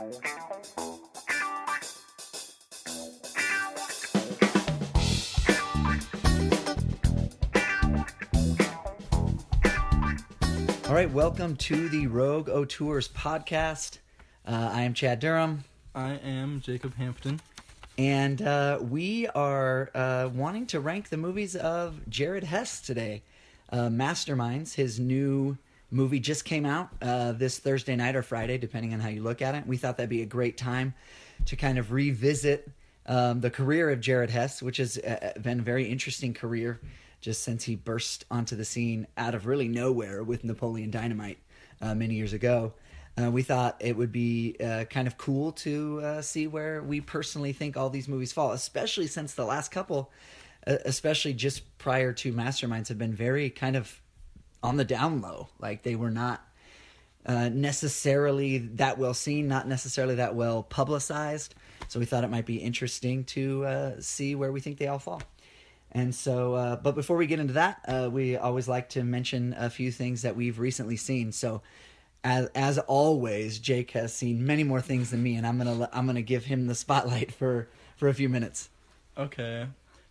All right, welcome to the Rogue O Tours podcast. Uh, I am Chad Durham, I am Jacob Hampton. and uh, we are uh, wanting to rank the movies of Jared Hess today. Uh, Masterminds, his new movie, just came out uh, this Thursday night or Friday, depending on how you look at it. We thought that'd be a great time to kind of revisit um, the career of Jared Hess, which has uh, been a very interesting career just since he burst onto the scene out of really nowhere with Napoleon Dynamite uh, many years ago. Uh, we thought it would be uh, kind of cool to uh, see where we personally think all these movies fall, especially since the last couple, uh, especially just prior to Masterminds, have been very kind of on the down low. Like they were not uh, necessarily that well seen, not necessarily that well publicized. So we thought it might be interesting to uh, see where we think they all fall. And so, uh, but before we get into that, uh, we always like to mention a few things that we've recently seen. So, as as always, Jake has seen many more things than me, and I'm gonna I'm gonna give him the spotlight for for a few minutes. Okay.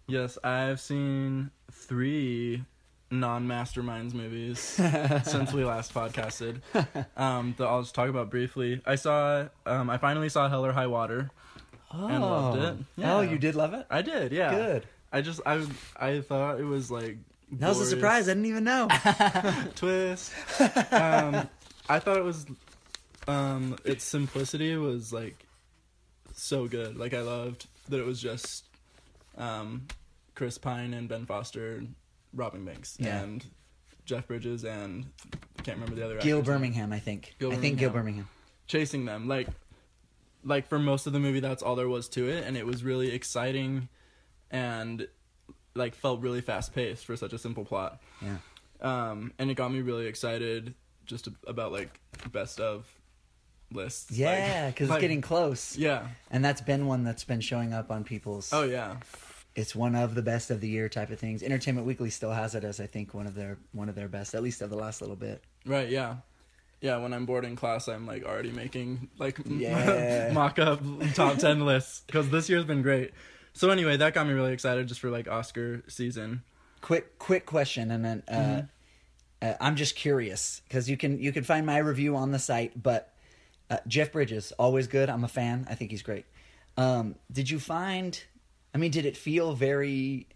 Yes, I've seen three non-masterminds movies since we last podcasted. Um, that I'll just talk about briefly. I saw. Um, I finally saw Hell or High Water. And loved it. Oh, Yeah. you did love it. I did. Yeah. Good. I just I I thought it was like. That was a surprise. I didn't even know. twist. um, I thought it was, um, its simplicity was like so good. Like I loved that it was just, um, Chris Pine and Ben Foster, robbing banks, Yeah. and Jeff Bridges and I can't remember the other. Gil. Birmingham, I think. Gil I think Gil Birmingham. Birmingham. chasing them like like for most of the movie that's all there was to it and it was really exciting and like felt really fast paced for such a simple plot Yeah. um and it got me really excited just about like best of lists Yeah, because like- it's getting close. yeah And that's been one that's been showing up on people's. oh yeah it's one of the best of the year type of things. Entertainment Weekly still has it as I think one of their one of their best, at least of the last little bit. right yeah yeah when i'm bored in class i'm like already making like Yeah. mock-up top 10 lists because this year's been great so anyway that got me really excited just for like oscar season Quick quick question, and then uh, Mm-hmm. uh, I'm just curious because you can you can find my review on the site, but uh, Jeff Bridges always good. I'm a fan. I think he's great. Um, did you find? I mean, did it feel very?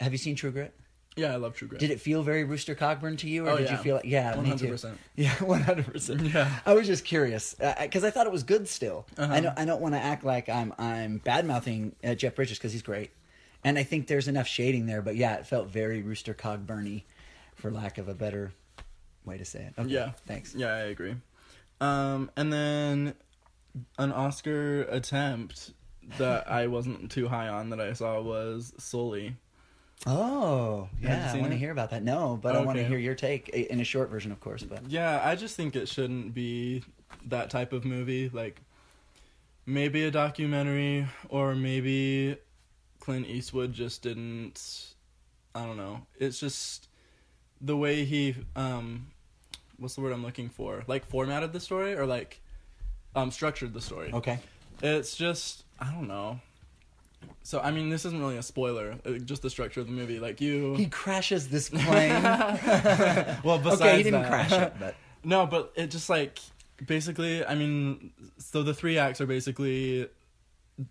Have you seen True Grit? yeah i love true grit Did it feel very Rooster Cogburn to you, or Oh, did yeah. you feel like yeah, 100%. Yeah, one hundred percent. Yeah. I was just curious because I thought it was good. Still, Uh-huh. I don't. I don't want to act like I'm I'm bad mouthing uh, Jeff Bridges because he's great, and I think there's enough shading there. But yeah, it felt very Rooster Cogburny, for lack of a better way to say it. Okay, Yeah. thanks. Yeah, I agree. Um, and then an Oscar attempt that I wasn't too high on that I saw was Sully. Oh, yeah. I want to hear about that. No, but I want to hear your take in a short version, of course. But Yeah, I just think it shouldn't be that type of movie. Like maybe a documentary or maybe Clint Eastwood just didn't I don't know. It's just the way he um what's the word I'm looking for? Like formatted the story or like um structured the story. okay, It's just I don't know. So I mean, this isn't really a spoiler. uh, Just the structure of the movie, like you. he crashes this plane. well, besides okay, he didn't that- crash it, but no, but it just like basically. I mean, so the three acts are basically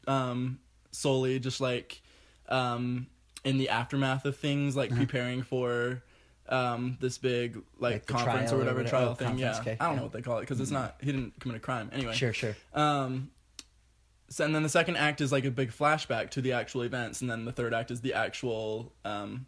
um solely just like um in the aftermath of things, like preparing for um this big like, Uh-huh. Like conference or or whatever whatever- trial oh, thing. Yeah, okay, I don't yeah. know what they call it because it's not. He didn't commit a crime anyway. sure, sure. Um, so, and then the second act is like a big flashback to the actual events, and then the third act is the actual um,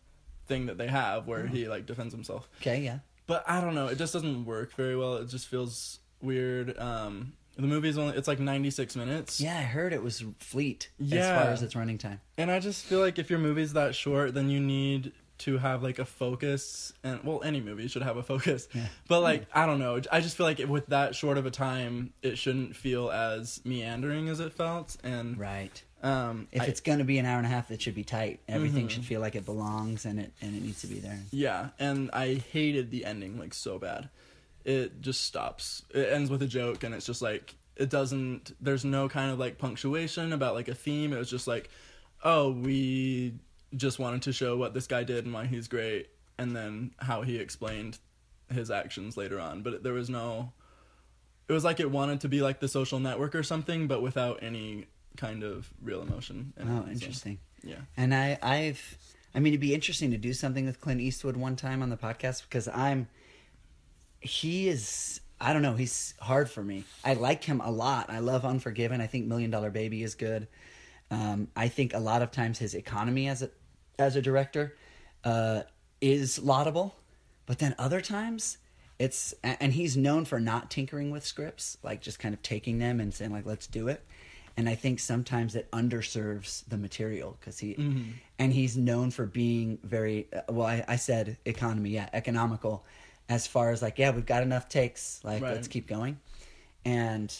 thing that they have where he like defends himself. Okay, yeah. But I don't know, it just doesn't work very well. It just feels weird. Um, the movie's only it's like ninety six minutes. Yeah, I heard it was fleet as Yeah. far as its running time. And I just feel like if your movie's that short, then you need to have like a focus and well any movie should have a focus Yeah. but like i don't know i just feel like with that short of a time it shouldn't feel as meandering as it felt and Right. um If I- it's going to be an hour and a half, it should be tight. Everything Mhm. should feel like it belongs and it and it needs to be there. Yeah, and I hated the ending like so bad. It just stops. It ends with a joke, and it's just like it doesn't. There's no kind of like punctuation about like a theme. It was just like, oh, we just wanted to show what this guy did and why he's great, and then how he explained his actions later on. But there was no. It was like it wanted to be like the Social Network or something, but without any kind of real emotion. in it, Oh, so, interesting. yeah. And I, I've, I mean, it'd be interesting to do something with Clint Eastwood one time on the podcast because I'm, he is, I don't know, he's hard for me. I like him a lot. I love Unforgiven. I think Million Dollar Baby is good. Um, I think a lot of times his economy as a, as a director, uh, is laudable, but then other times it's, and he's known for not tinkering with scripts, like just kind of taking them and saying like, let's do it and I think sometimes it underserves the material because he and he's known for being very uh, well. I, I said economy, yeah, economical, as far as like yeah, we've got enough takes, like Right. let's keep going, and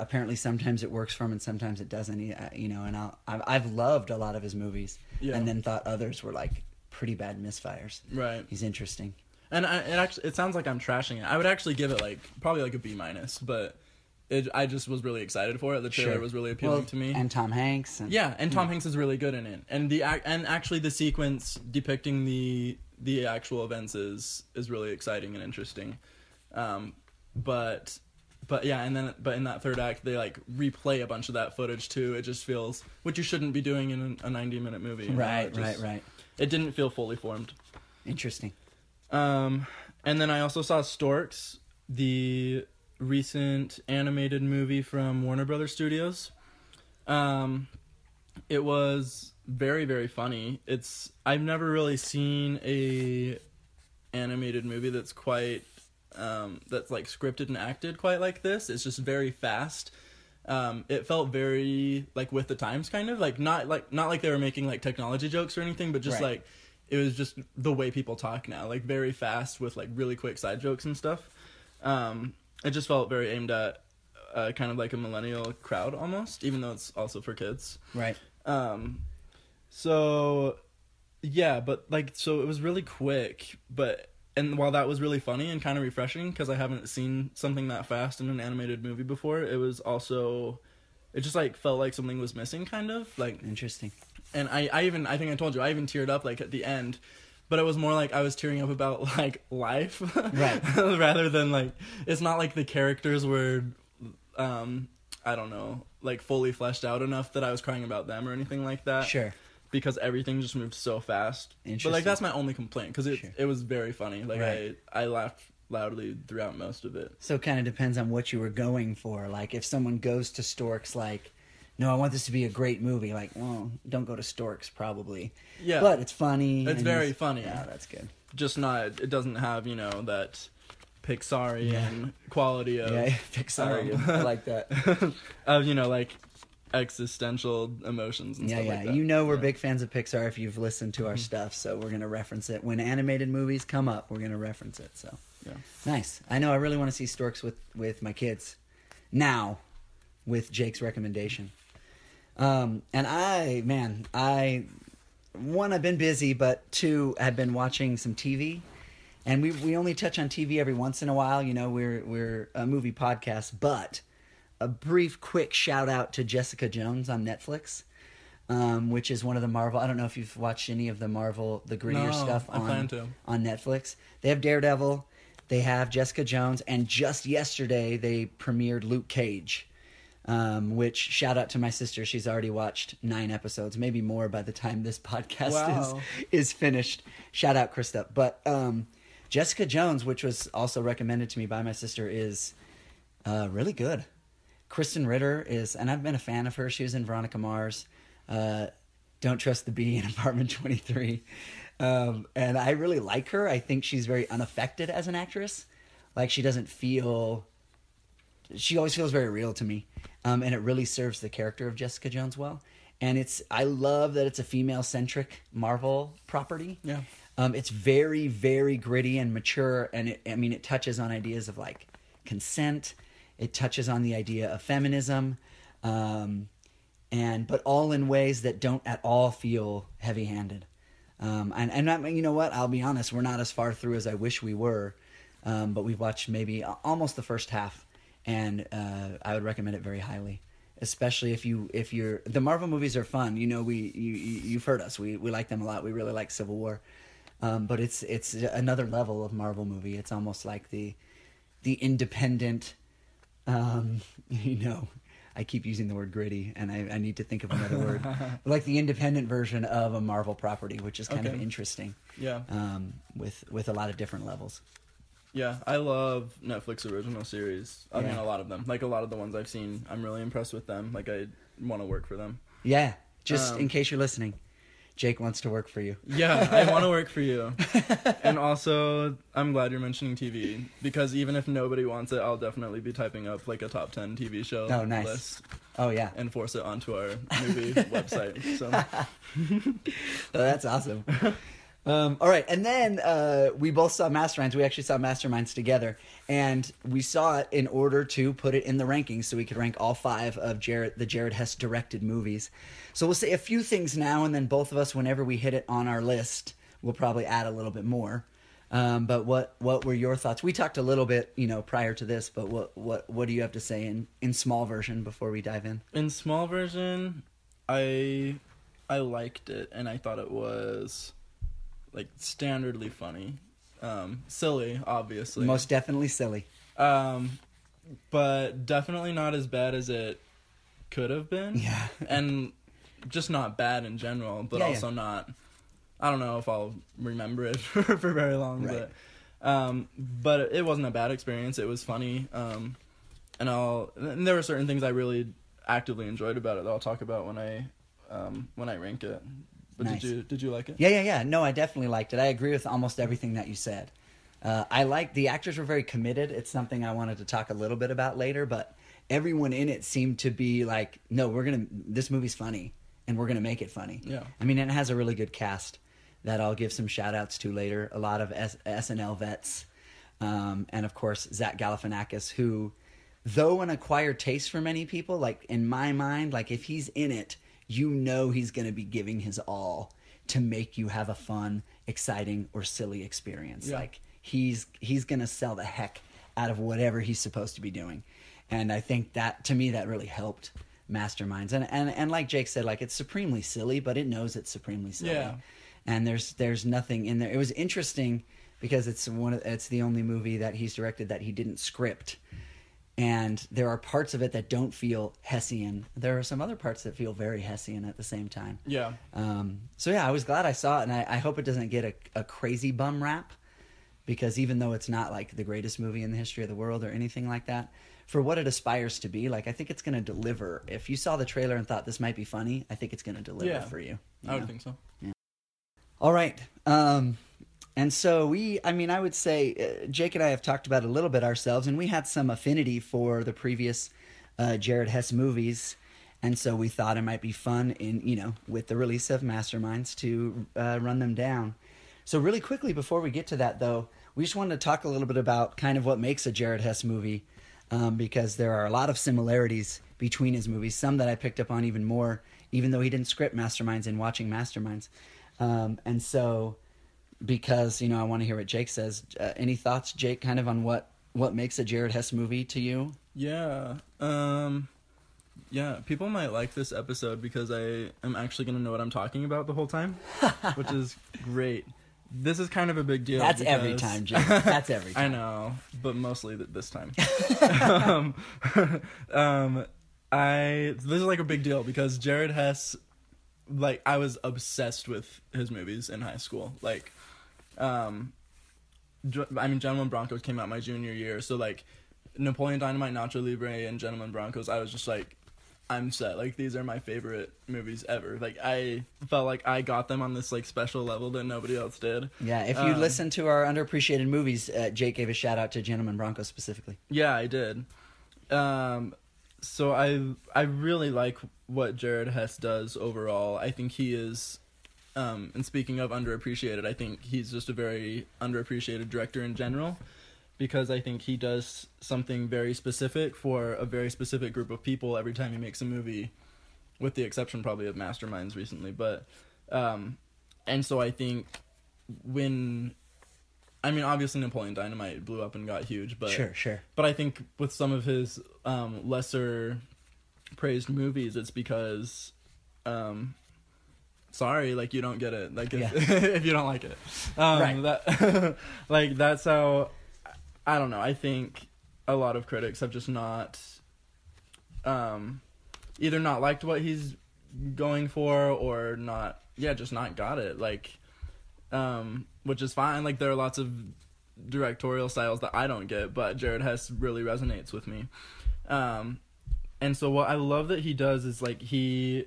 apparently sometimes it works for him and sometimes it doesn't. Uh, you know, and I'll, I've I've loved a lot of his movies, Yeah. and then thought others were like pretty bad misfires. Right. He's interesting. And I, it actually it sounds like I'm trashing it. I would actually give it like probably like a B minus, but it, I just was really excited for it. The trailer Sure. was really appealing Well, to me. and Tom Hanks. And, yeah, and Tom Hanks is really good in it. And the and actually the sequence depicting the the actual events is is really exciting and interesting. Um, but but yeah, and then but in that third act they like replay a bunch of that footage too. It just feels which you shouldn't be doing in a 90 minute movie. right, just- right, right. It didn't feel fully formed. Interesting. Um, and then I also saw Storks, the recent animated movie from Warner Brothers Studios. Um, it was very very funny. It's I've never really seen a animated movie that's quite um, that's like scripted and acted quite like this. It's just very fast. Um, it felt very like with the times, kind of like not like not like they were making like technology jokes or anything, but just Right. like it was just the way people talk now, like very fast with like really quick side jokes and stuff. Um, it just felt very aimed at uh, kind of like a millennial crowd almost, even though it's also for kids. Right. Um, so yeah, but like so it was really quick, but and while that was really funny and kind of refreshing because I haven't seen something that fast in an animated movie before, it was also it just like felt like something was missing kind of like Interesting. and I, I even I think I told you I even teared up like at the end, but it was more like I was tearing up about like life, Right. rather than like it's not like the characters were, um, I don't know, like fully fleshed out enough that I was crying about them or anything like that. Sure. Because everything just moved so fast. But like that's my only complaint because it Sure. it was very funny. Like Right. I I laughed loudly throughout most of it. So it kind of depends on what you were going for. Like if someone goes to Storks, like, no, I want this to be a great movie. Like, well, don't go to Storks, probably. Yeah. But it's funny. It's and very funny. Yeah, that's good. Just not it doesn't have you know that Pixarian quality of Yeah, Pixar. I like that. of you know like existential emotions and Yeah, stuff yeah. like that. you know we're Yeah. big fans of Pixar if you've listened to our stuff, so we're gonna reference it when animated movies come up. We're gonna reference it. So Yeah. nice. I know. I really want to see Storks with with my kids now, with Jake's recommendation. Um, and I, man, I one I've been busy, but two I've been watching some TV. And we we only touch on TV every once in a while. You know, we're we're a movie podcast, but a brief, quick shout out to Jessica Jones on Netflix, um, which is one of the Marvel. I don't know if you've watched any of the Marvel, the grittier No, stuff I on plan to. on Netflix. They have Daredevil, they have Jessica Jones, and just yesterday they premiered Luke Cage. Um, which shout out to my sister. She's already watched nine episodes, maybe more by the time this podcast Wow. is is finished. Shout out Krista. But um, Jessica Jones, which was also recommended to me by my sister, is uh, really good. Krysten Ritter is, and I've been a fan of her. She was in Veronica Mars. Uh, Don't Trust the Bee in Apartment 23. Um, and I really like her. I think she's very unaffected as an actress. Like she doesn't feel. She always feels very real to me, um, and it really serves the character of Jessica Jones well. And it's I love that it's a female centric Marvel property. Yeah. Um, it's very, very gritty and mature, and it, I mean, it touches on ideas of like consent. It touches on the idea of feminism, um, and but all in ways that don't at all feel heavy-handed. Um, and and you know what? I'll be honest, we're not as far through as I wish we were, um, but we've watched maybe almost the first half, and uh, I would recommend it very highly. Especially if you if you're the Marvel movies are fun. You know we you- you've heard us. We we like them a lot. We really like Civil War, um, but it's it's another level of Marvel movie. It's almost like the the independent, um, you know. I keep using the word gritty, and I, I need to think of another word. like the independent version of a Marvel property, which is kind of interesting, Yeah. um, with with a lot of different levels. Yeah, I love Netflix original series. I mean, a lot of them. Like a lot of the ones I've seen, I'm really impressed with them. Like I want to work for them. Yeah, just Um, in case you're listening, Jake wants to work for you. Yeah, I want to work for you. And also, I'm glad you're mentioning TV because even if nobody wants it, I'll definitely be typing up like a top 10 TV show Oh, nice. list Oh yeah, and force it onto our movie website. So, Oh, that's awesome. Um, all right, and then uh, we both saw Masterminds. We actually saw Masterminds together, and we saw it in order to put it in the rankings, so we could rank all five of Jared, the Jared Hess directed movies. So we'll say a few things now, and then both of us, whenever we hit it on our list, we'll probably add a little bit more. Um, but what what were your thoughts? We talked a little bit, you know, prior to this, but what what what do you have to say in in small version before we dive in? in small version, I I liked it and I thought it was like standardly funny. Um, silly, obviously. Most definitely silly. um, but definitely not as bad as it could have been. Yeah. and just not bad in general, but Yeah, yeah. also not. I don't know if I'll remember it for, for very long, Right. but um, but it wasn't a bad experience. It was funny, um, and I'll and there were certain things I really actively enjoyed about it that I'll talk about when I um, when I rank it. But Nice. did you did you like it? Yeah, yeah, yeah. No, I definitely liked it. I agree with almost everything that you said. Uh, I like the actors were very committed. It's something I wanted to talk a little bit about later, but everyone in it seemed to be like, "No, we're gonna. This movie's funny, and we're gonna make it funny." Yeah. I mean, it has a really good cast that I'll give some shout outs to later. A lot of S- SNL vets, um, and of course Zach Galifianakis, who, though an acquired taste for many people, like in my mind, like if he's in it, you know he's going to be giving his all to make you have a fun, exciting, or silly experience. Yeah. Like he's he's going to sell the heck out of whatever he's supposed to be doing, and I think that to me that really helped masterminds and and and like Jake said like it's supremely silly but it knows it's supremely silly Yeah. and there's there's nothing in there it was interesting because it's one of, it's the only movie that he's directed that he didn't script and there are parts of it that don't feel hessian there are some other parts that feel very hessian at the same time Yeah. um, so yeah i was glad i saw it and i, I hope it doesn't get a, a crazy bum rap because even though it's not like the greatest movie in the history of the world or anything like that for what it aspires to be like i think it's going to deliver if you saw the trailer and thought this might be funny i think it's going to deliver Yeah. for you, you I would think so. Yeah. all right. Um, and so we, I mean, I would say uh, Jake and I have talked about a little bit ourselves, and we had some affinity for the previous uh, Jared Hess movies. And so we thought it might be fun in, you know, with the release of Masterminds to uh, run them down. So, really quickly, before we get to that, though, we just wanted to talk a little bit about kind of what makes a Jared Hess movie, um, because there are a lot of similarities between his movies, some that I picked up on even more, even though he didn't script Masterminds in watching Masterminds. Um, and so, because, you know, I want to hear what Jake says, uh, any thoughts, Jake, kind of on what, what makes a Jared Hess movie to you? Yeah. Um yeah, people might like this episode because I am actually going to know what I'm talking about the whole time, which is great. This is kind of a big deal. That's every time, Jake. That's every time. I know, but mostly th- this time. um, um, I this is like a big deal because Jared Hess, like I was obsessed with his movies in high school. Like, um, I mean, Gentlemen Broncos came out my junior year, so like Napoleon Dynamite, Nacho Libre, and Gentlemen Broncos, I was just like, I'm set. Like these are my favorite movies ever. Like I felt like I got them on this like special level that nobody else did. Yeah, if you Um, listen to our underappreciated movies, uh, Jake gave a shout out to Gentlemen Broncos specifically. Yeah, I did. Um, so I I really like what Jared Hess does overall. I think he is, um, and speaking of underappreciated, I think he's just a very underappreciated director in general, because I think he does something very specific for a very specific group of people every time he makes a movie, with the exception probably of Masterminds recently. But, um, and so I think when I mean, obviously Napoleon Dynamite blew up and got huge, but Sure, sure. But I think with some of his um, lesser praised movies, it's because, um, sorry, like you don't get it. Like if, Yeah. if you don't like it, um, Right. That, like that's how. I don't know. I think a lot of critics have just not, um, either not liked what he's going for or not. Yeah, just not got it. Like, um, which is fine. Like there are lots of directorial styles that I don't get, but Jared Hess really resonates with me. Um, and so what I love that he does is like he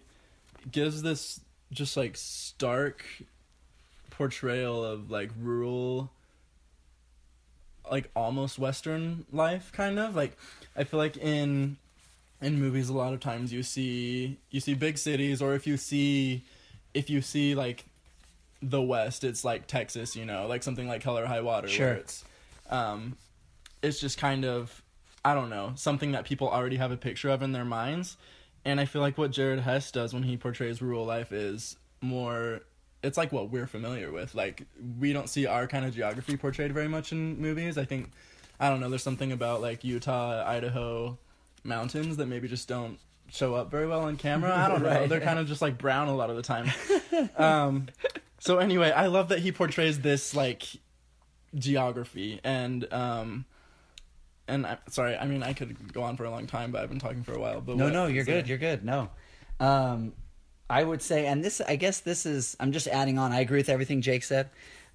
gives this just like stark portrayal of like rural like almost western life kind of like i feel like in in movies a lot of times you see you see big cities or if you see if you see like the west it's like texas you know like something like Hell or High Water Sure. where it's um it's just kind of i don't know something that people already have a picture of in their minds and i feel like what jared hess does when he portrays rural life is more it's like what we're familiar with. Like we don't see our kind of geography portrayed very much in movies. I think i don't know there's something about like utah idaho mountains that maybe just don't show up very well on camera. I don't know. They're kind of just like brown a lot of the time. Um so anyway i love that he portrays this like geography. And um and I, sorry i mean i could go on for a long time but i've been talking for a while but No, what- no, you're so- good. You're good. No. Um, I would say, and this, I guess this is, I'm just adding on. I agree with everything Jake said.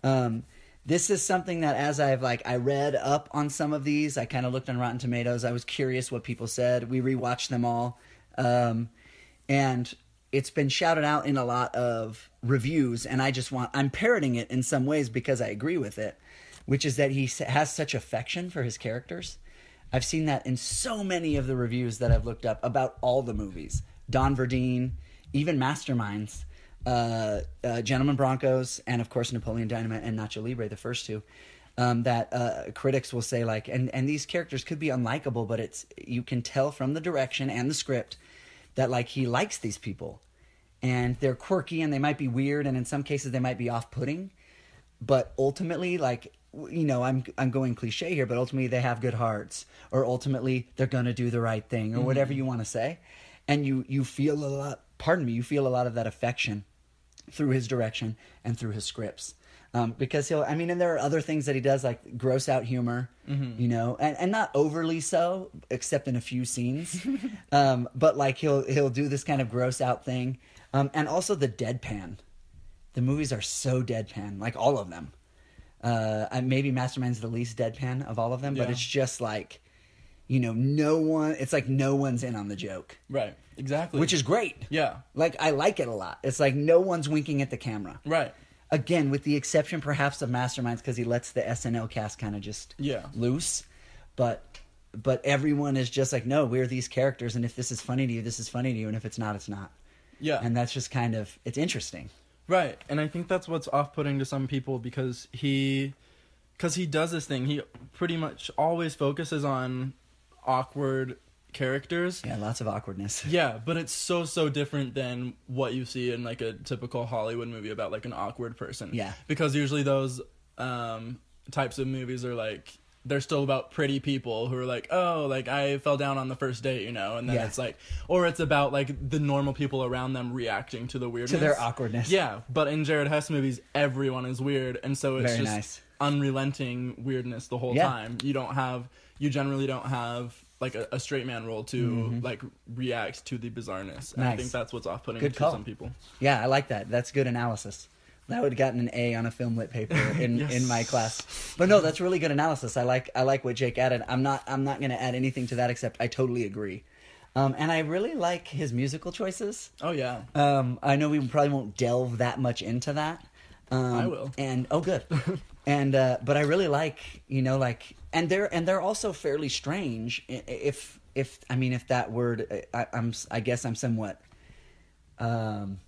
Um, this is something that as I've like, I read up on some of these, I kind of looked on Rotten Tomatoes. I was curious what people said. We rewatched them all. Um, and it's been shouted out in a lot of reviews. And I just want, I'm parroting it in some ways because I agree with it, which is that he has such affection for his characters. I've seen that in so many of the reviews that I've looked up about all the movies. Don Verdean, even Masterminds, uh, uh, Gentlemen Broncos, and of course Napoleon Dynamite and Nacho Libre, the first two. Um, that uh, critics will say like, and and these characters could be unlikable, but it's you can tell from the direction and the script that like he likes these people, and they're quirky and they might be weird, and in some cases they might be off-putting, but ultimately like you know i'm i'm going cliche here but ultimately they have good hearts or ultimately they're going to do the right thing or whatever you want to say. And you you feel a lot pardon me you feel a lot of that affection through his direction and through his scripts. Um, because he'll i mean and there are other things that he does like gross out humor you know and, and not overly so except in a few scenes. Um, but like he'll he'll do this kind of gross out thing. Um, and also the deadpan. The movies are so deadpan, like all of them. Uh, and maybe Mastermind's the least deadpan of all of them, but Yeah. it's just like, you know, no one. It's like no one's in on the joke, right exactly which is great. yeah Like I like it a lot. It's like no one's winking at the camera. right Again, with the exception perhaps of Masterminds, because he lets the SNL cast kind of just Yeah. loose, but but everyone is just like, no, we're these characters, and if this is funny to you, this is funny to you, and if it's not, it's not. yeah And that's just kind of it's interesting. Right, and I think that's what's off-putting to some people because he, because he does this thing. He pretty much always focuses on awkward characters. Yeah, lots of awkwardness. Yeah, but it's so so different than what you see in like a typical Hollywood movie about like an awkward person. Yeah. because usually those um, types of movies are like they're still about pretty people who are like, oh, like I fell down on the first date, you know, and then Yeah. it's like, or it's about like the normal people around them reacting to the weirdness, To their awkwardness. Yeah, but in Jared Hess movies, everyone is weird, and so it's Very just nice. unrelenting weirdness the whole Yeah. time. You don't have, you generally don't have like a, a straight man role to like react to the bizarreness. And I Mm-hmm. Think that's what's off-putting to call. some people. Yeah, I like that. That's good analysis. That would have gotten an A on a film lit paper in, Yes. in my class. But no, that's really good analysis. I like I like what Jake added. I'm not I'm not going to add anything to that except I totally agree. Um, and I really like his musical choices. Oh yeah, Um, I know we probably won't delve that much into that. Um, I will. And oh, good. and uh, but I really like you know like and they're and they're also fairly strange. If if I mean if that word I, I'm I guess I'm somewhat um,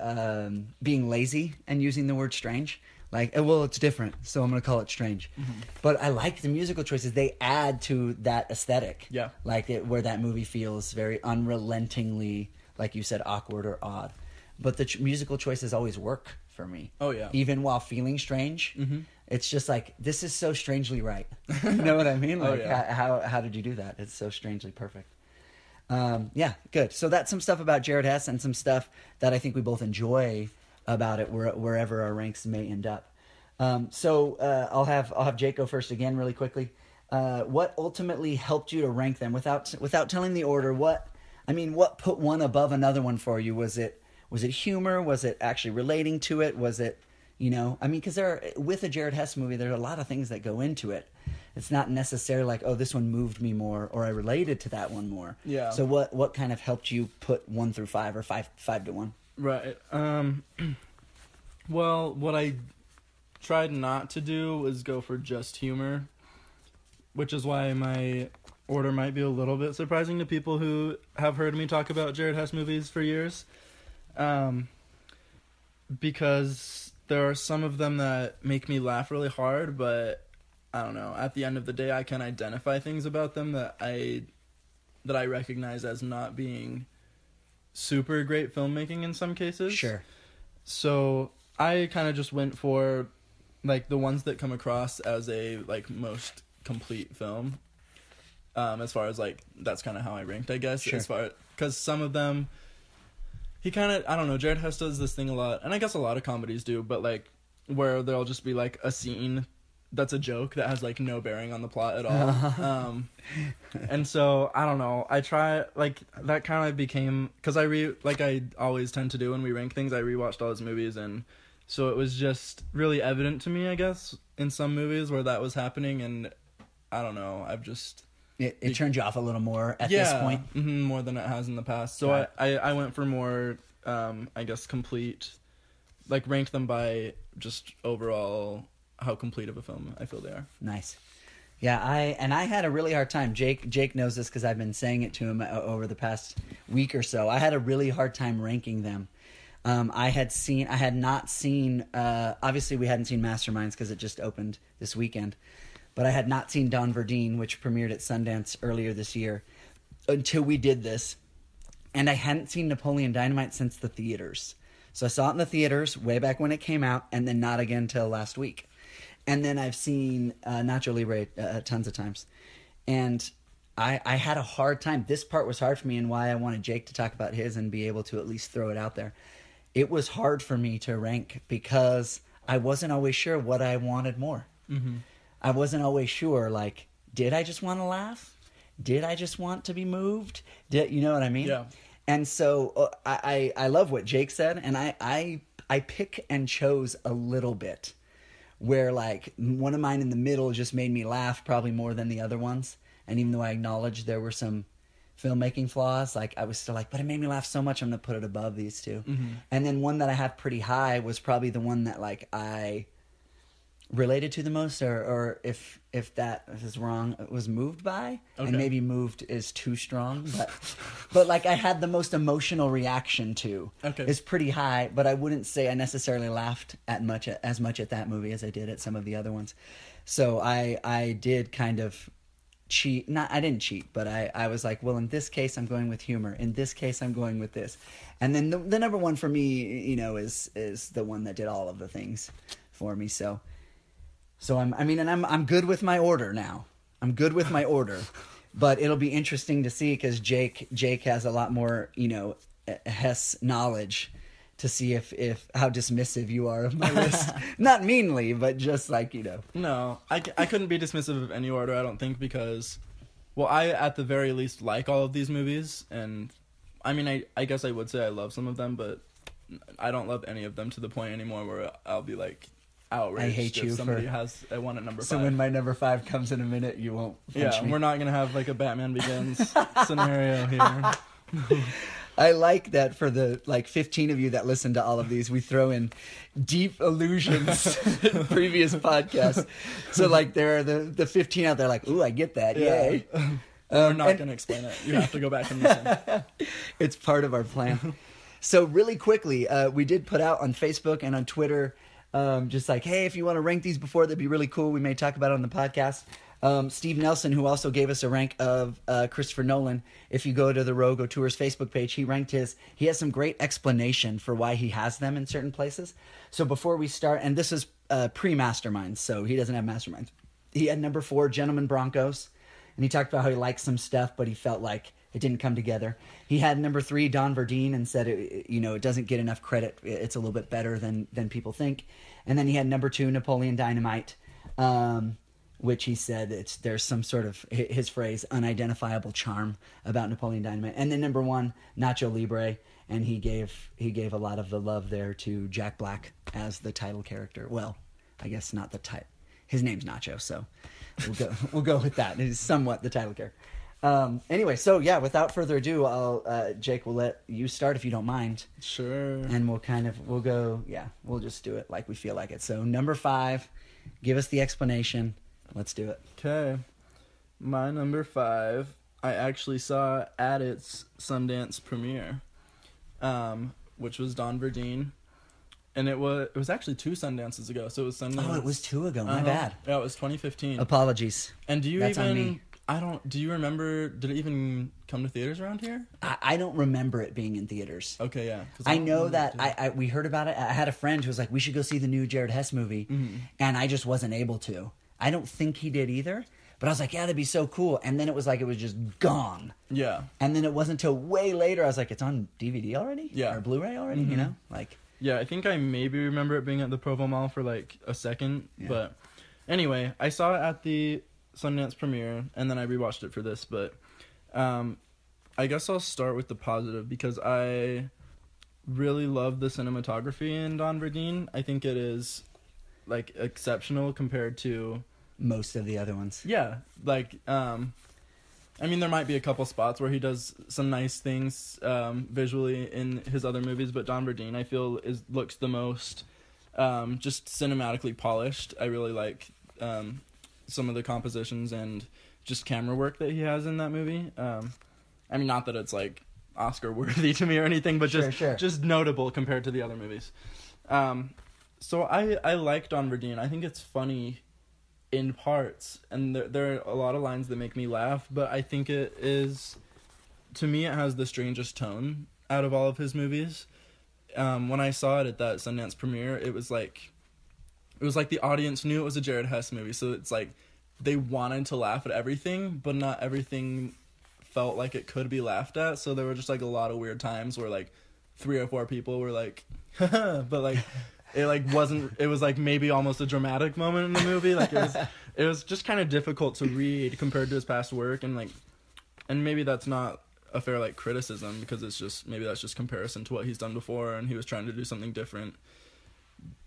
um, being lazy and using the word strange. Like, uh, well, it's different, so I'm going to call it strange. Mm-hmm. But I like the musical choices; they add to that aesthetic. Yeah. like it, where that movie feels very unrelentingly, like you said, awkward or odd. But the ch- musical choices always work for me. Oh, yeah. even while feeling strange, Mm-hmm. It's just like this is so strangely right. you know what I mean? Oh, Like yeah. how, how how did you do that? It's so strangely perfect. Um, yeah, good. So that's some stuff about Jared Hess and some stuff that I think we both enjoy about it, where, wherever our ranks may end up. Um, so uh, I'll have I'll have Jake go first again, really quickly. Uh, what ultimately helped you to rank them without without telling the order? What I mean, what put one above another one for you? Was it was it humor? Was it actually relating to it? Was it you know? I mean, because there are, with a Jared Hess movie, there are a lot of things that go into it. It's not necessarily like, oh, this one moved me more, or I related to that one more. Yeah. So what what kind of helped you put one through five, or five five to one? Right. Um well, what I tried not to do was go for just humor, which is why my order might be a little bit surprising to people who have heard me talk about Jared Hess movies for years. Um because there are some of them that make me laugh really hard, but I don't know. At the end of the day, I can identify things about them that I that I recognize as not being super great filmmaking in some cases. Sure. So I kind of just went for like the ones that come across as a like most complete film. Um, as far as like that's kind of how I ranked, I guess. Sure. As far because some of them, he kind of I don't know. Jared Hess does this thing a lot, and I guess a lot of comedies do, but like where there'll just be like a scene that's a joke that has like no bearing on the plot at all. um, and so I don't know. I try like that kind of became because I re like I always tend to do when we rank things. I rewatched all his movies, and so it was just really evident to me, I guess, in some movies where that was happening, and I don't know. I've just It, it turned you off a little more at yeah, this point. mhm, more than it has in the past. So Got I, I I went for more, um, I guess complete, like ranked them by just overall how complete of a film I feel they are. Nice. Yeah, I and I had a really hard time. Jake Jake knows this because I've been saying it to him uh, over the past week or so. I had a really hard time ranking them. Um, I had seen, I had not seen. Uh, obviously, we hadn't seen Masterminds because it just opened this weekend, but I had not seen Don Verdean, which premiered at Sundance earlier this year, until we did this, and I hadn't seen Napoleon Dynamite since the theaters. So I saw it in the theaters way back when it came out, and then not again till last week. And then I've seen uh, Nacho Libre uh, tons of times, and I I had a hard time. This part was hard for me, and why I wanted Jake to talk about his and be able to at least throw it out there. It was hard for me to rank because I wasn't always sure what I wanted more. Mm-hmm. I wasn't always sure. Like, did I just want to laugh? Did I just want to be moved? Did you know what I mean? Yeah. And so uh, I, I I love what Jake said, and I I I pick and chose a little bit, where like one of mine in the middle just made me laugh probably more than the other ones, and even though I acknowledged there were some filmmaking flaws, like I was still like, but it made me laugh so much, I'm gonna put it above these 2 mm-hmm. And then one that I have pretty high was probably the one that like I related to the most or, or if if that is wrong was moved by Okay. and maybe moved is too strong but but like i had the most emotional reaction to Okay. is pretty high but i wouldn't say i necessarily laughed at much as much at that movie as i did at some of the other ones so i i did kind of cheat not i didn't cheat but i i was like well in this case i'm going with humor in this case i'm going with this and then the, the number one for me you know is is the one that did all of the things for me so so I'm, I mean, and I'm, I'm good with my order now. I'm good with my order, but it'll be interesting to see because Jake, Jake has a lot more, you know, eh, eh, Hess knowledge to see if, if how dismissive you are of my list. Not meanly, but just like you know. No, I I couldn't be dismissive of any order. I don't think because, well, I at the very least like all of these movies, and I mean, I I guess I would say I love some of them, but I don't love any of them to the point anymore where I'll be like outraged I hate if you somebody for- has a one at number So five. when my number five comes in a minute, you won't. Yeah, me. we're not gonna have like a Batman Begins scenario here. I like that for the like 15 of you that listen to all of these, we throw in deep allusions in previous podcasts. So like there are the the 15 out there like, ooh, I get that. Yeah. Yay. we're Um, not and- gonna explain it. You have to go back and listen. it's part of our plan. so really quickly, uh, we did put out on Facebook and on Twitter, um, just like, hey, if you want to rank these before, that'd be really cool. We may talk about it on the podcast. Um, Steve Nelson, who also gave us a rank of uh, Christopher Nolan, if you go to the Rogue Tours Facebook page, he ranked his. He has some great explanation for why he has them in certain places. So before we start, and this is uh, pre Masterminds, so he doesn't have Masterminds. He had number four, Gentlemen Broncos, and he talked about how he liked some stuff, but he felt like it didn't come together. He had number three, Don Verdean and said, it, you know, it doesn't get enough credit. It's a little bit better than than people think. And then he had number two, Napoleon Dynamite. Um, which he said it's there's some sort of his phrase unidentifiable charm about Napoleon Dynamite. And then number one, Nacho Libre, and he gave he gave a lot of the love there to Jack Black as the title character. Well, I guess not the title. His name's Nacho, so we'll go we'll go with that. He's somewhat the title character. Um, anyway, so yeah, without further ado, I'll uh, Jake, we'll let you start if you don't mind, Sure. and we'll kind of we'll go yeah, we'll just do it like we feel like it. So number five, give us the explanation. Let's do it. Okay. My number five, I actually saw at its Sundance premiere, um, which was Don Verdean. And it was it was actually two Sundances ago, so it was Sundance. Oh, it was two ago. My Uh-huh. bad. Yeah, it was 2015. Apologies. and do you that's on even? I don't. Do you remember? Did it even come to theaters around here? I, I don't remember it being in theaters. Okay, yeah. I don't know that. I, I we heard about it. I had a friend who was like, "We should go see the new Jared Hess movie," Mm-hmm. and I just wasn't able to. I don't think he did either. But I was like, "Yeah, that'd be so cool." And then it was like it was just gone. Yeah. And then it wasn't until way later I was like, "It's on DVD already, Yeah. Mm-hmm. or Blu-ray already." You know, like Yeah, I think I maybe remember it being at the Provo Mall for like a second, Yeah. but anyway, I saw it at the Sundance premiere, and then I rewatched it for this. But um, I guess I'll start with the positive because I really love the cinematography in Don Verdean. I think it is like exceptional compared to most of the other ones. yeah, like um I mean there might be a couple spots where he does some nice things um visually in his other movies, but Don Verdean I feel is looks the most um just cinematically polished. I really like um some of the compositions and just camera work that he has in that movie. Um I mean not that it's like Oscar worthy to me or anything, but Sure, just sure. just notable compared to the other movies. Um so I I like Don Verdean. I think it's funny in parts and there, there are a lot of lines that make me laugh but i think it is to me it has the strangest tone out of all of his movies um, when i saw it at that sundance premiere it was like it was like the audience knew it was a jared hess movie so it's like they wanted to laugh at everything but not everything felt like it could be laughed at so there were just like a lot of weird times where like three or four people were like but like it like wasn't it was like maybe almost a dramatic moment in the movie like it was it was just kind of difficult to read compared to his past work and like and maybe that's not a fair like criticism because it's just maybe that's just comparison to what he's done before and he was trying to do something different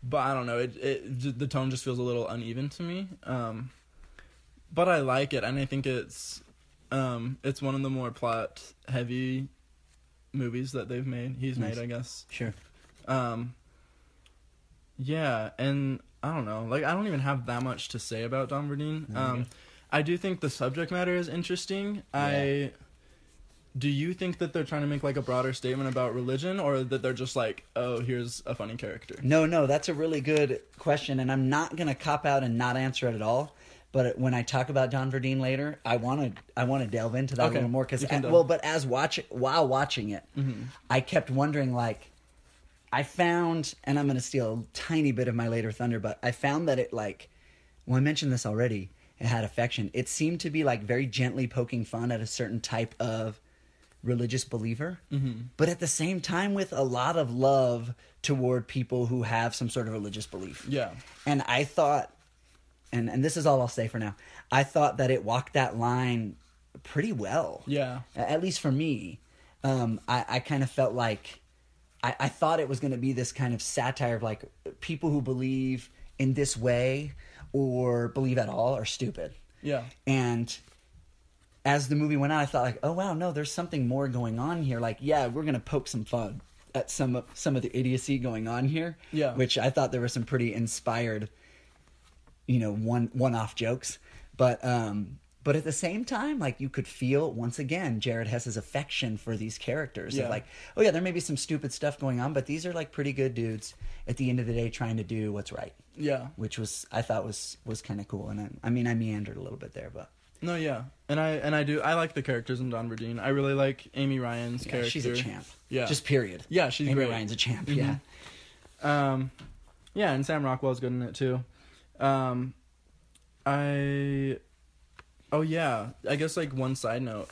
but i don't know it, it the tone just feels a little uneven to me um but i like it and i think it's um it's one of the more plot heavy movies that they've made he's Nice. made i guess Sure. um yeah and i don't know like i don't even have that much to say about don verdean um okay. i do think the subject matter is interesting i do you think that they're trying to make like a broader statement about religion or that they're just like oh here's a funny character No, no, that's a really good question, and I'm not gonna cop out and not answer it at all. But when I talk about Don Verdean later, I want to I want to delve into that a little more because well, but as watch while watching it, mm-hmm. I kept wondering like, I found, and I'm gonna steal a tiny bit of my later thunder, but I found that it like, well, I mentioned this already. It had affection. It seemed to be like very gently poking fun at a certain type of religious believer, but at the same time with a lot of love toward people who have some sort of religious belief. yeah And I thought, and and this is all I'll say for now. I thought that it walked that line pretty well. yeah At least for me, um, I, I kind of felt like I, I thought it was going to be this kind of satire of like people who believe in this way or believe at all are stupid. yeah And as the movie went on, I thought like, oh wow, no, there's something more going on here. Like, yeah, we're gonna poke some fun at some of some of the idiocy going on here. Yeah. Which I thought there were some pretty inspired, you know, one one off jokes. But um But at the same time, like you could feel once again Jared Hess's affection for these characters. Yeah. Of like, oh yeah, there may be some stupid stuff going on, but these are like pretty good dudes at the end of the day trying to do what's right. Yeah. Which was I thought was was kind of cool. And I, I mean I meandered a little bit there, but No, yeah, and I and I do I like the characters in Don Verdean. I really like Amy Ryan's yeah, character. she's a champ. Yeah, Just period. yeah, she's Amy great. Ryan's a champ. Mhm. Yeah. Um, yeah, and Sam Rockwell's good in it too. Um, I, oh yeah, I guess like one side note,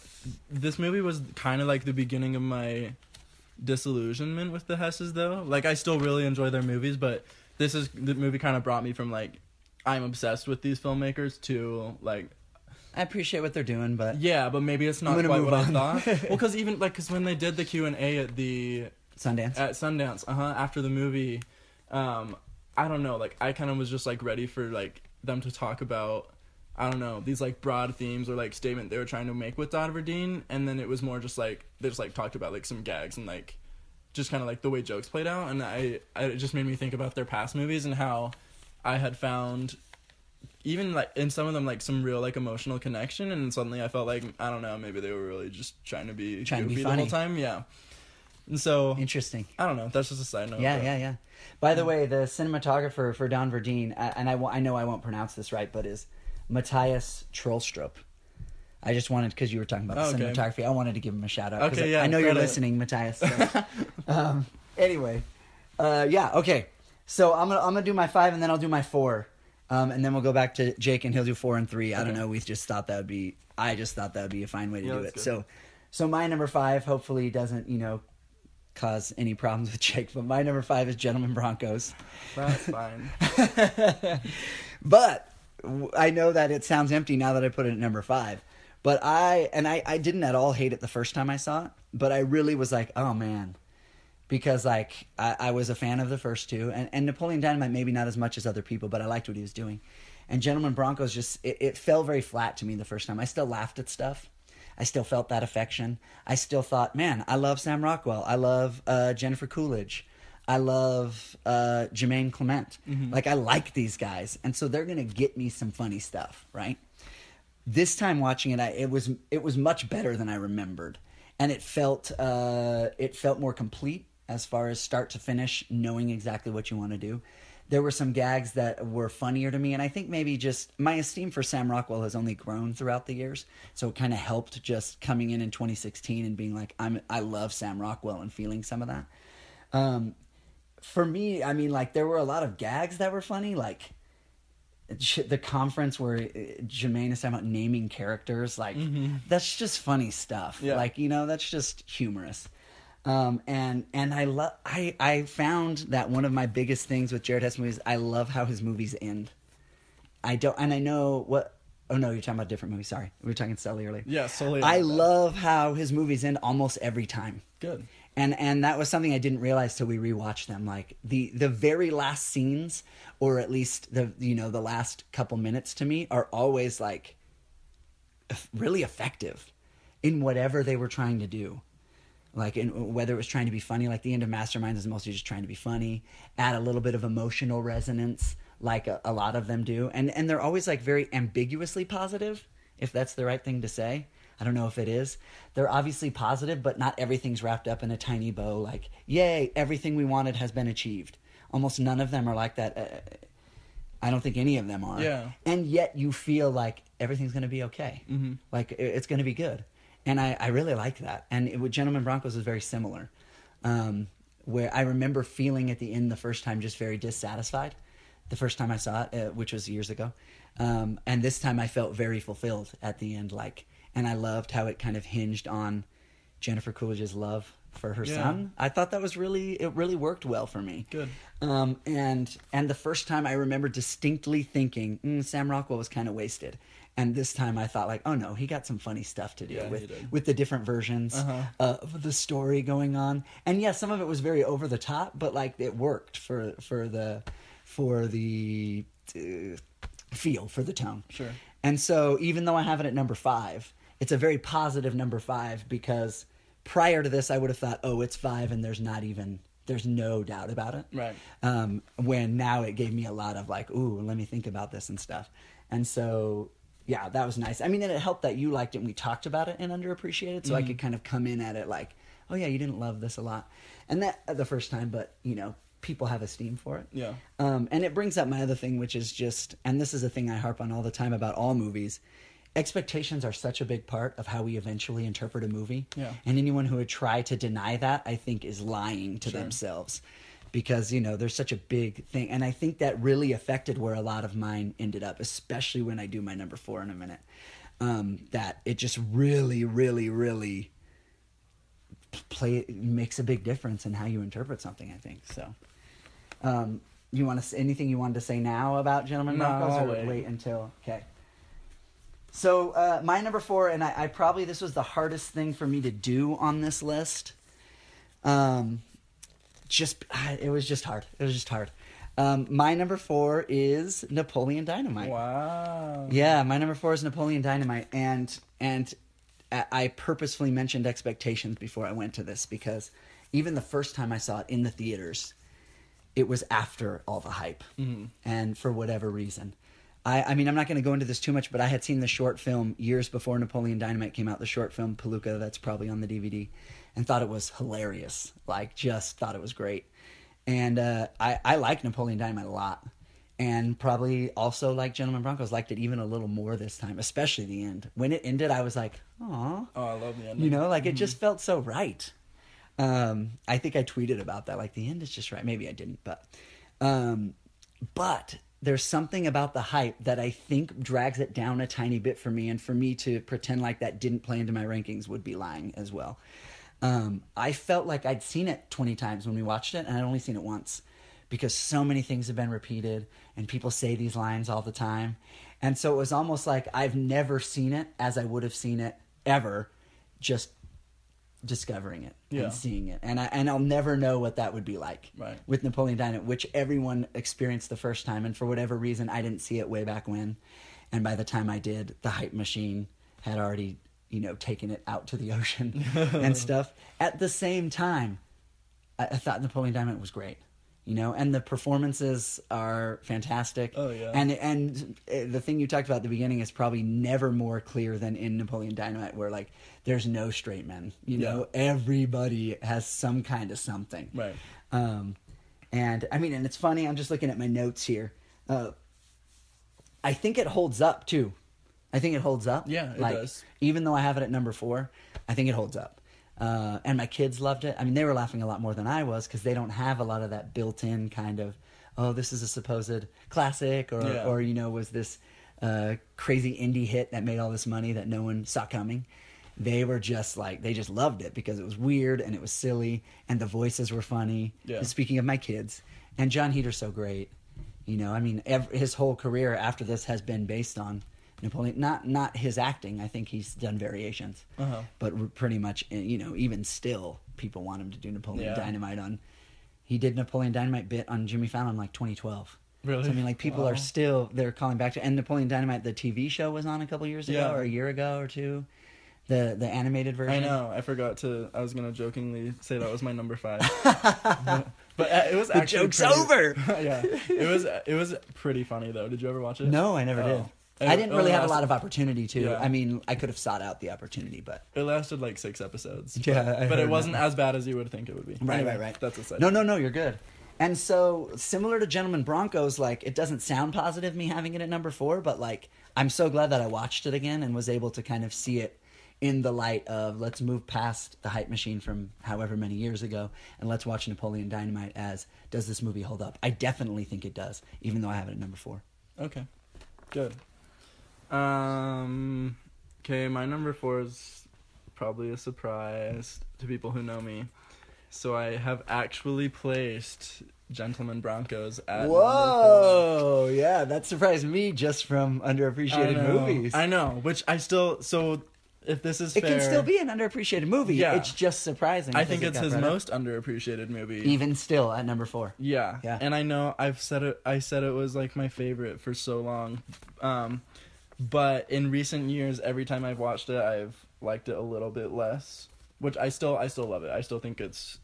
this movie was kind of like the beginning of my disillusionment with the Hesses though. Like I still really enjoy their movies, but this is the movie kind of brought me from like I'm obsessed with these filmmakers to like I appreciate what they're doing, but yeah, but maybe it's not quite what on. I thought. well, because even like because when they did the Q and A at the Sundance. at Sundance, uh huh, after the movie, um, I don't know, like I kind of was just like ready for like them to talk about, I don't know, these like broad themes or like statement they were trying to make with Don Verdean, and then it was more just like they just like talked about like some gags and like just kind of like the way jokes played out, and I, I it just made me think about their past movies and how I had found even like in some of them like some real like emotional connection and suddenly I felt like I don't know maybe they were really just trying to be Trying to be goofy the whole time yeah and so Interesting. I don't know that's just a side note Yeah, but- yeah, yeah. By the way, the cinematographer for Don Verdean, and I, I know I won't pronounce this right, but is Mattias Troelstrup. I just wanted because you were talking about the okay. cinematography. I wanted to give him a shout out. Okay, I, yeah, I know you're listening, Matthias. so. um, anyway, uh, yeah, okay. So I'm gonna I'm gonna do my five, and then I'll do my four, um, and then we'll go back to Jake, and he'll do four and three. I don't know. We just thought that would be. I just thought that would be a fine way to Yeah, do it. good. So, so my number five hopefully doesn't you know cause any problems with Jake, but my number five is Gentlemen Broncos. that's fine but I know that it sounds empty now that I put it at number five. But I and I, I didn't at all hate it the first time I saw it, but I really was like, oh man, because like I, I was a fan of the first two, and, and Napoleon Dynamite maybe not as much as other people, but I liked what he was doing. And Gentlemen Broncos just it, it fell very flat to me the first time. I still laughed at stuff. I still felt that affection. I still thought, man, I love Sam Rockwell. I love uh, Jennifer Coolidge. I love uh, Jermaine Clement. Like I like these guys, and so they're gonna get me some funny stuff, right? This time watching it, I, it was it was much better than I remembered, and it felt uh, it felt more complete as far as start to finish, knowing exactly what you want to do. There were some gags that were funnier to me, and I think maybe just my esteem for Sam Rockwell has only grown throughout the years, so it kind of helped just coming in in 2016 and being like, I'm I love Sam Rockwell and feeling some of that. Um, for me, I mean, like there were a lot of gags that were funny, like the conference where uh, Jermaine is talking about naming characters, like that's just funny stuff. Yeah. Like you know, that's just humorous. Um, and and I love I I found that one of my biggest things with Jared Hess movies, I love how his movies end. I don't, and I know what. Oh no, you're talking about a different movie. Sorry, we were talking Sully earlier. yeah solely I love how his movies end almost every time good and and that was something I didn't realize till we rewatched them. Like the the very last scenes, or at least the you know the last couple minutes to me are always like really effective in whatever they were trying to do. Like in whether it was trying to be funny, like the end of Masterminds is mostly just trying to be funny, add a little bit of emotional resonance, like a, a lot of them do, and and they're always like very ambiguously positive, if that's the right thing to say. I don't know if it is. They're obviously positive, but not everything's wrapped up in a tiny bow. Like, yay, everything we wanted has been achieved. Almost none of them are like that. Uh, I don't think any of them are. Yeah. And yet you feel like everything's going to be okay. Mm-hmm. Like it's going to be good. And I, I really like that. And it, with Gentlemen Broncos is very similar. Um, where I remember feeling at the end the first time just very dissatisfied. The first time I saw it, uh, which was years ago. Um, and this time I felt very fulfilled at the end. Like, and I loved how it kind of hinged on Jennifer Coolidge's love for her Yeah. son. I thought that was really, it really worked well for me. Good. Um, and and the first time I remember distinctly thinking mm, Sam Rockwell was kind of wasted, and this time I thought like, oh no, he got some funny stuff to do Yeah, with with the different versions Uh-huh. of the story going on. And yes, some of it was very over the top, but like it worked for for the for the uh, feel for the tone. Sure. And so even though I have it at number five, it's a very positive number five because prior to this I would have thought, oh, it's five, and there's not even there's no doubt about it. Right. Um, when now it gave me a lot of like, ooh, let me think about this and stuff. And so yeah, that was nice. I mean, and it helped that you liked it and we talked about it and underappreciated, so I Mhm. could kind of come in at it like, oh yeah, you didn't love this a lot, and that uh, the first time, but you know, people have esteem for it. Yeah. Um, and it brings up my other thing, which is just, and this is a thing I harp on all the time about all movies. Expectations are such a big part of how we eventually interpret a movie. Yeah. And anyone who would try to deny that, I think, is lying to Sure. themselves. Because, you know, there's such a big thing. And I think that really affected where a lot of mine ended up, especially when I do my number four in a minute. Um, that it just really, really, really play makes a big difference in how you interpret something, I think. So. Um, you want to say anything you wanted to say now about Gentlemen No, I'll or wait. wait until okay? So uh, my number four, and I, I probably this was the hardest thing for me to do on this list. Um, just it was just hard. It was just hard. Um, my number four is Napoleon Dynamite. Wow. Yeah, my number four is Napoleon Dynamite, and and I purposefully mentioned expectations before I went to this because even the first time I saw it in the theaters, it was after all the hype, Mhm. and for whatever reason. I, I mean, I'm not going to go into this too much, but I had seen the short film years before Napoleon Dynamite came out, the short film Peluca, that's probably on the DVD, and thought it was hilarious. Like, just thought it was great. And uh, I, I like Napoleon Dynamite a lot. And probably also, like Gentlemen Broncos, liked it even a little more this time, especially the end. When it ended, I was like, aw. Oh, I love the ending. You know, like it just felt so right. Um, I think I tweeted about that. Like the end is just right. Maybe I didn't, but um, but there's something about the hype that I think drags it down a tiny bit for me, and for me to pretend like that didn't play into my rankings would be lying as well. Um, I felt like I'd seen it 20 times when we watched it, and I'd only seen it once because so many things have been repeated and people say these lines all the time. And so it was almost like I've never seen it as I would have seen it ever, just discovering it Yeah. and seeing it. And I and I'll never know what that would be like Right. with Napoleon Dynamite, which everyone experienced the first time, and for whatever reason, I didn't see it way back when. And by the time I did, the hype machine had already, you know, taking it out to the ocean and stuff. At the same time, I, I thought Napoleon Dynamite was great, you know, and the performances are fantastic. Oh, yeah. And and uh, the thing you talked about at the beginning is probably never more clear than in Napoleon Dynamite, where like there's no straight men. You know, everybody has some kind of something. Right. Um, and I mean, and it's funny. I'm just looking at my notes here. Uh, I think it holds up too. I think it holds up. Yeah, it like, does. Even though I have it at number four, I think it holds up. Uh, and my kids loved it. I mean, they were laughing a lot more than I was because they don't have a lot of that built-in kind of, oh, this is a supposed classic, or Yeah. or you know, was this uh, crazy indie hit that made all this money that no one saw coming. They were just like they just loved it because it was weird and it was silly and the voices were funny. Yeah. Speaking of my kids, and Jon Heder's so great. You know, I mean, ev- his whole career after this has been based on Napoleon. Not not his acting. I think he's done variations, Uh-huh. but pretty much, uh, you know, even still, people want him to do Napoleon Yeah. Dynamite on. He did Napoleon Dynamite bit on Jimmy Fallon like 2012. Really? So, I mean, like people Wow. are still they're calling back to and Napoleon Dynamite. The TV show was on a couple years ago Yeah. or a year ago or two. The the animated version. I know. I forgot to. I was gonna jokingly say that was my number five, but uh, it was The joke's pretty- over. yeah, it was. It was pretty funny though. Did you ever watch it? No, I never Oh. did. I didn't really have a lot of opportunity to. Yeah. I mean, I could have sought out the opportunity, but It lasted like six episodes. Yeah, but, I but it wasn't that. as bad as you would think it would be. Right, Anyway, right, right. That's a side. no, no, no, you're good. And so, similar to Gentlemen Broncos, like it doesn't sound positive me having it at number four, but like I'm so glad that I watched it again and was able to kind of see it in the light of let's move past the hype machine from however many years ago and let's watch Napoleon Dynamite as does this movie hold up? I definitely think it does, even though I have it at number four. Okay, good. Um, okay, my number four is probably a surprise to people who know me. So I have actually placed Gentlemen Broncos at number four. Whoa! Yeah, that surprised me just from I underappreciated know, movies. I know, which I still so if this is it fair, can still be an underappreciated movie. Yeah. It's just surprising. I think it's it's his brought up. most underappreciated movie. even still at number four. Yeah. Yeah. And I know I've said it I said it was like my favorite for so long. Um but in recent years every time I've watched it I've liked it a little bit less, which I still I still love it. I still think it's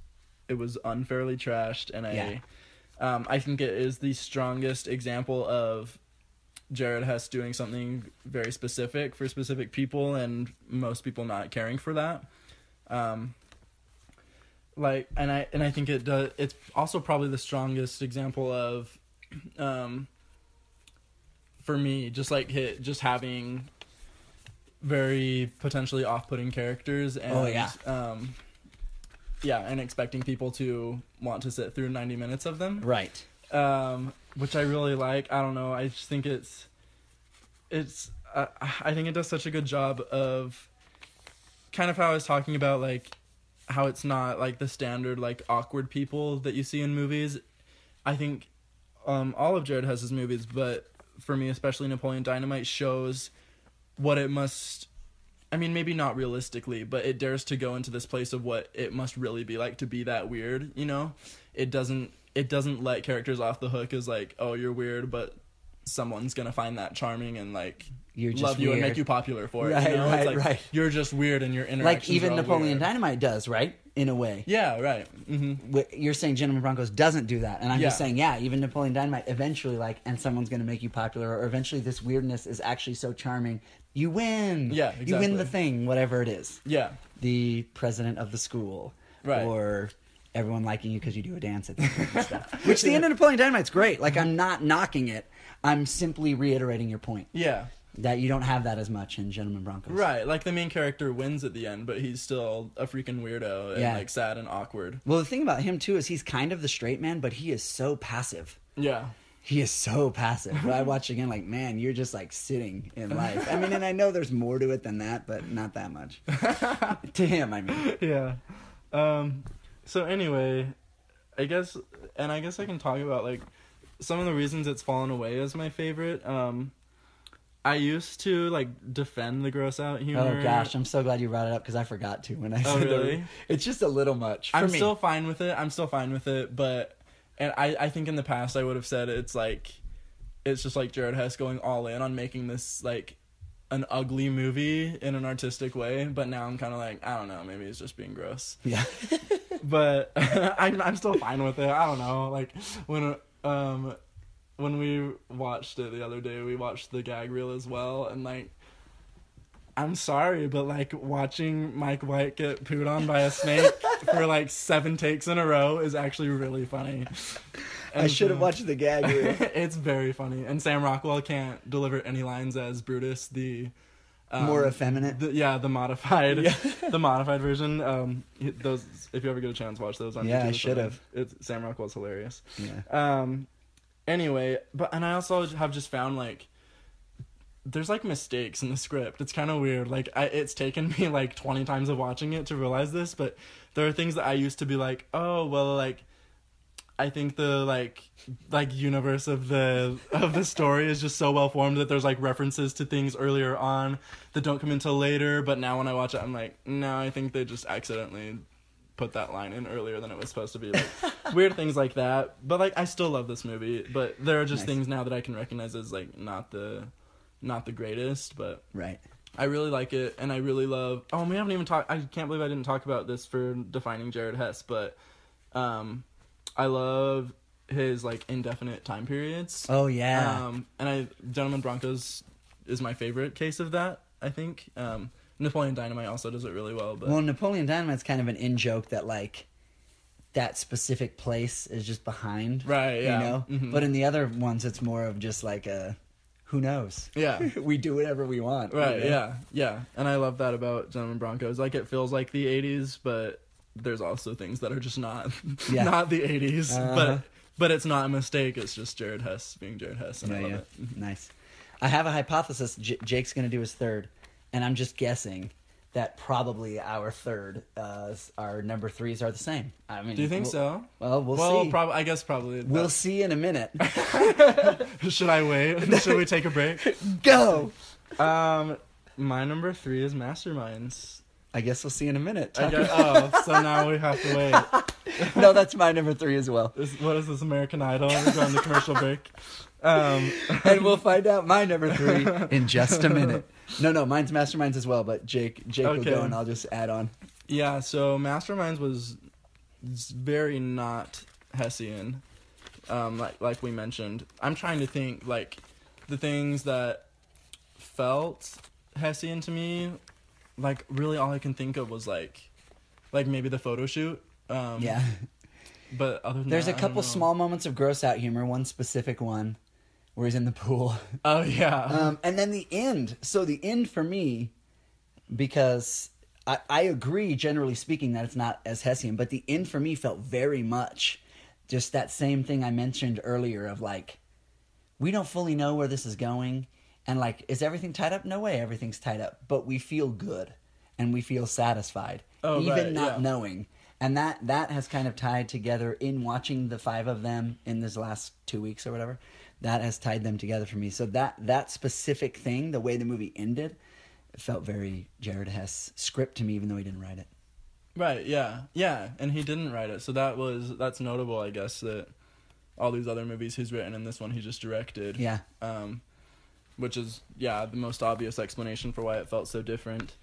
it was unfairly trashed and I Yeah. um I think it is the strongest example of Jared Hess doing something very specific for specific people, and most people not caring for that. Um, like, and I and I think it does. It's also probably the strongest example of, um, for me, just like hit, just having very potentially off-putting characters and Oh, yeah. um yeah and expecting people to want to sit through 90 minutes of them Right. um, which I really like. I don't know. I just think it's it's. Uh, I think it does such a good job of kind of how I was talking about, like how it's not like the standard like awkward people that you see in movies. I think um, all of Jared Hess's movies, but for me especially Napoleon Dynamite shows what it must. I mean, maybe not realistically, but it dares to go into this place of what it must really be like to be that weird. You know, it doesn't it doesn't let characters off the hook as like, oh, you're weird, but someone's gonna find that charming and like You're just love you and make you popular for it. Right, you know? right, it's like, right. You're just weird and your interactions Like even Napoleon weird. Dynamite does, right? In a way. Yeah, right. hmm You're saying Gentlemen Broncos doesn't do that, and I'm just saying, yeah, even Napoleon Dynamite eventually, like, and someone's to make you popular, or eventually this weirdness is actually so charming, you win. Yeah, You win the thing, whatever it is. Yeah, The president of the school, Right. Or everyone liking you because you do a dance at the end and stuff. Which the end of Napoleon Dynamite's great. Like, I'm not knocking it. I'm simply reiterating your point yeah. that you don't have that as much in Gentlemen Broncos. Right. Like the main character wins at the end, but he's still a freaking weirdo and Yeah. like sad and awkward. Well, the thing about him too is he's kind of the straight man, but he is so passive. Yeah. He is so passive. But I watch again, like, man, you're just like sitting in life. I mean, and I know there's more to it than that, but not that much. to him, I mean. yeah. Um so anyway, I guess and I guess I can talk about like some of the reasons it's fallen away is my favorite. Um I used to like defend the gross out humor. Oh gosh, I'm so glad you brought it up because I forgot to when I Oh, said really? It's just a little much. For I'm me. still fine with it. I'm still fine with it, but and I I think in the past I would have said it's like it's just like Jared Hess going all in on making this like an ugly movie in an artistic way, but now I'm kind of like I don't know, maybe it's just being gross. Yeah. But I'm I'm still fine with it. I don't know, like when um when we watched it the other day, we watched the gag reel as well, and like. I'm sorry, but like watching Mike White get pooed on by a snake for like seven takes in a row is actually really funny. I should have watched the gag. reel. it's very funny, and Sam Rockwell can't deliver any lines as Brutus, the um, More effeminate. the, yeah, the modified, Yeah. the modified version. Um, those if you ever get a chance, watch those on. Yeah, I YouTube or should have. It's Sam Rockwell's hilarious. Yeah. Um, anyway, but and I also have just found like there's like mistakes in the script. It's kind of weird. Like I, it's taken me like 20 times of watching it to realize this, but there are things that I used to be like, "Oh, well like I think the like like universe of the of the story is just so well formed that there's like references to things earlier on that don't come until later, but now when I watch it I'm like, "No, I think they just accidentally put that line in earlier than it was supposed to be." Like weird things like that. But like I still love this movie, but there are just Nice. things now that I can recognize as like not the not the greatest, but Right. I really like it, and I really love. Oh, we haven't even talked. I can't believe I didn't talk about this for defining Jared Hess, but um, I love his like indefinite time periods. Oh yeah. Um, and I Gentlemen Broncos is my favorite case of that. I think um, Napoleon Dynamite also does it really well, but well, Napoleon Dynamite's kind of an in joke that like that specific place is just behind. Right, yeah. You know. Mhm. But in the other ones, it's more of just like a who knows. yeah. we do whatever we want. you Right, know? yeah, yeah, and I love that about Gentlemen Broncos. Like it feels like the '80s, but there's also things that are just not, Yeah. not the '80s. Uh-huh. But but it's not a mistake. It's just Jared Hess being Jared Hess, and I Yeah, love yeah. it. Nice. I have a hypothesis. J- Jake's going to do his third, and I'm just guessing that probably our third, uh, our number threes are the same. I mean, Do you think we'll- so? Well, we'll, see. well, see. prob- I guess probably. we'll see in a minute. Should I wait? Should we take a break? Go. Um, my number three is Masterminds. I guess we'll see in a minute. I guess, oh, so now we have to wait. no, that's my number three as well. Is, what is this American Idol? We're going to commercial break. Um, and we'll find out my number three in just a minute. No, no, mine's Masterminds as well, but Jake, Jake will go and I'll just add on. Yeah, so Masterminds was very not Hessian, um, like like we mentioned. I'm trying to think like the things that felt Hessian to me, like really all I can think of was like, like maybe the photo shoot. Um, Yeah. But other than There's that, a couple small moments of gross out humor. One specific one where he's in the pool. Oh yeah. Um, and then the end. So the end for me, because I, I agree, generally speaking, that it's not as Hessian, but the end for me felt very much just that same thing I mentioned earlier of like, we don't fully know where this is going. And like, is everything tied up? No way everything's tied up. But we feel good and we feel satisfied, Oh, even right, not yeah. knowing. And that that has kind of tied together in watching the five of them in this last two weeks or whatever. That has tied them together for me. So that that specific thing, the way the movie ended, felt very Jared Hess script to me, even though he didn't write it. Right, yeah. Yeah, and he didn't write it. So that was that's notable, I guess, that all these other movies he's written and this one he just directed. Yeah, Um which is yeah, the most obvious explanation for why it felt so different.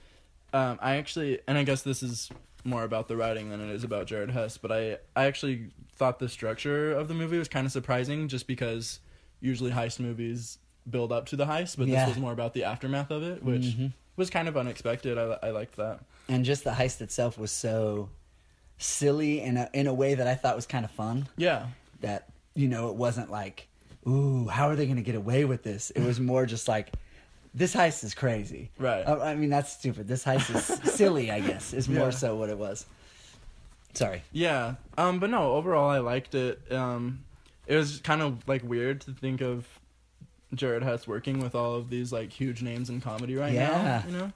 Um I actually and I guess this is more about the writing than it is about Jared Hess, but I I actually thought the structure of the movie was kind of surprising just because usually heist movies build up to the heist, but Yeah. this was more about the aftermath of it, which Mhm. was kind of unexpected. I I liked that. and just the heist itself was so silly in a in a way that I thought was kind of fun. Yeah. That you know, it wasn't like, ooh, how are they going to get away with this? It was more just like. This heist is crazy. Right. Uh, I mean, that's stupid. This heist is silly, I guess, is more Yeah. so what it was. Sorry. Yeah. Um but no, overall I liked it. Um it was kind of like weird to think of Jared Hess working with all of these like huge names in comedy right Yeah. now, you know?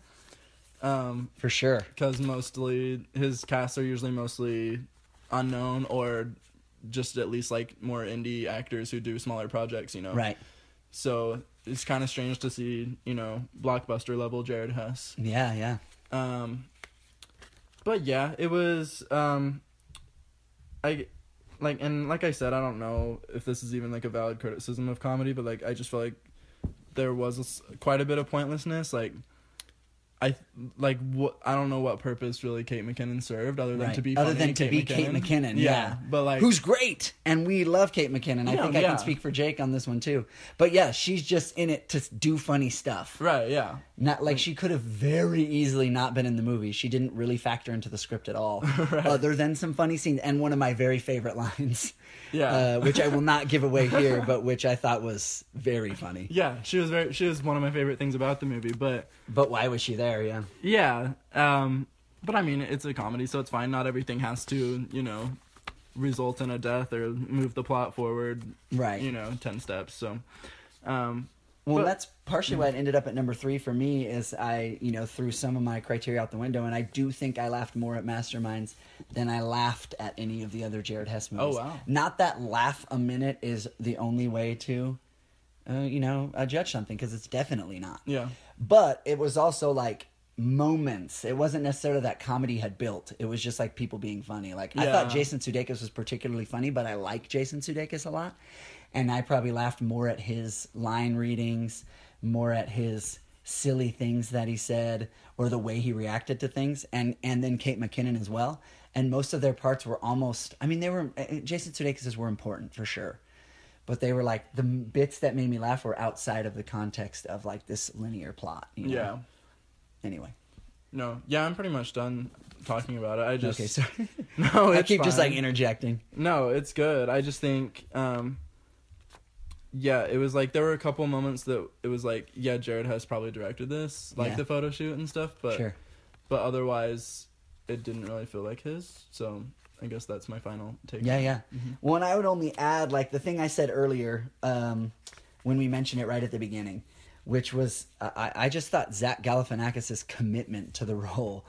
Um For sure. cuz mostly his casts are usually mostly unknown or just at least like more indie actors who do smaller projects, you know. Right. So it's kind of strange to see, you know, blockbuster level Jared Hess. Yeah, yeah. Um, but yeah, it was. Um, I like and like I said, I don't know if this is even like a valid criticism of comedy, but like I just feel like there was a quite a bit of pointlessness. Like I like what I don't know what purpose really Kate McKinnon served other than Right. to be Other than to be Kate McKinnon, yeah. But like Who's great, and we love Kate McKinnon. I Yeah, think I yeah. can speak for Jake on this one too. But yeah, she's just in it to do funny stuff. right, yeah, Not like she could have very easily not been in the movie. She didn't really factor into the script at all, Right. other than some funny scenes and one of my very favorite lines, yeah. uh, which I will not give away here, but which I thought was very funny. yeah, she was very. She was one of my favorite things about the movie. But But why was she there? Yeah, Yeah, um, but I mean, it's a comedy, so it's fine. Not everything has to, you know, result in a death or move the plot forward, right. you know, 10 steps. So, um, Well, But- that's partially why it ended up at number three for me. Is I, you know, threw some of my criteria out the window, and I do think I laughed more at Masterminds than I laughed at any of the other Jared Hess movies. Oh, wow. Not that laugh a minute is the only way to, uh, you know, uh, judge something because it's definitely not. yeah. But it was also like moments. It wasn't necessarily that comedy had built. It was just like people being funny. Like I thought Jason Sudeikis was particularly funny, but I like Jason Sudeikis a lot, and I probably laughed more at his line readings, more at his silly things that he said, or the way he reacted to things, and and then Kate McKinnon as well. And most of their parts were almost. I mean, they were uh, Jason Sudeikis were important for sure. But they were like the bits that made me laugh were outside of the context of like this linear plot. You know? Yeah. Anyway. No. Yeah, I'm pretty much done talking about it. I just. okay, sorry. No, I keep just like interjecting. No, it's good. I just think, um, yeah, it was like there were a couple moments that it was like, yeah, Jared Hess probably directed this, like Yeah. the photo shoot and stuff, but sure. but otherwise, it didn't really feel like his. So I guess that's my final take. Yeah, yeah. Well, and I would only add like the thing I said earlier um, when we mentioned it right at the beginning, which was I, I just thought Zach Galifianakis' commitment to the role.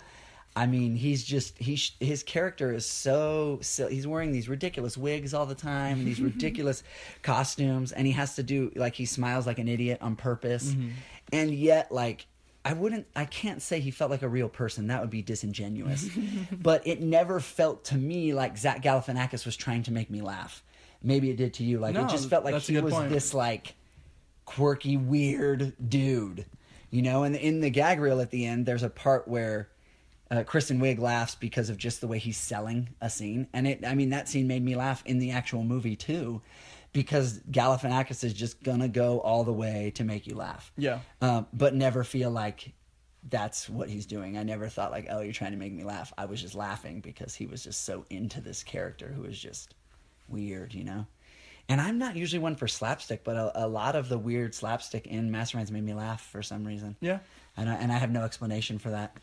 I mean, he's just he his character is so, so he's wearing these ridiculous wigs all the time and these ridiculous costumes, and he has to do like he smiles like an idiot on purpose, and yet like I wouldn't I can't say he felt like a real person. That would be disingenuous. but it never felt to me like Zach Galifianakis was trying to make me laugh. Maybe it did to you. Like No, it just felt like he was point. this like quirky, weird dude. You know, and in the gag reel at the end, there's a part where uh, Kristen Wiig laughs because of just the way he's selling a scene, and it. I mean, that scene made me laugh in the actual movie too, because Galifianakis is just gonna go all the way to make you laugh. Yeah. Um, but never feel like that's what he's doing. I never thought like, oh, you're trying to make me laugh. I was just laughing because he was just so into this character who was just weird, you know. And I'm not usually one for slapstick, but a, a lot of the weird slapstick in Masterminds made me laugh for some reason. Yeah. And I, and I have no explanation for that.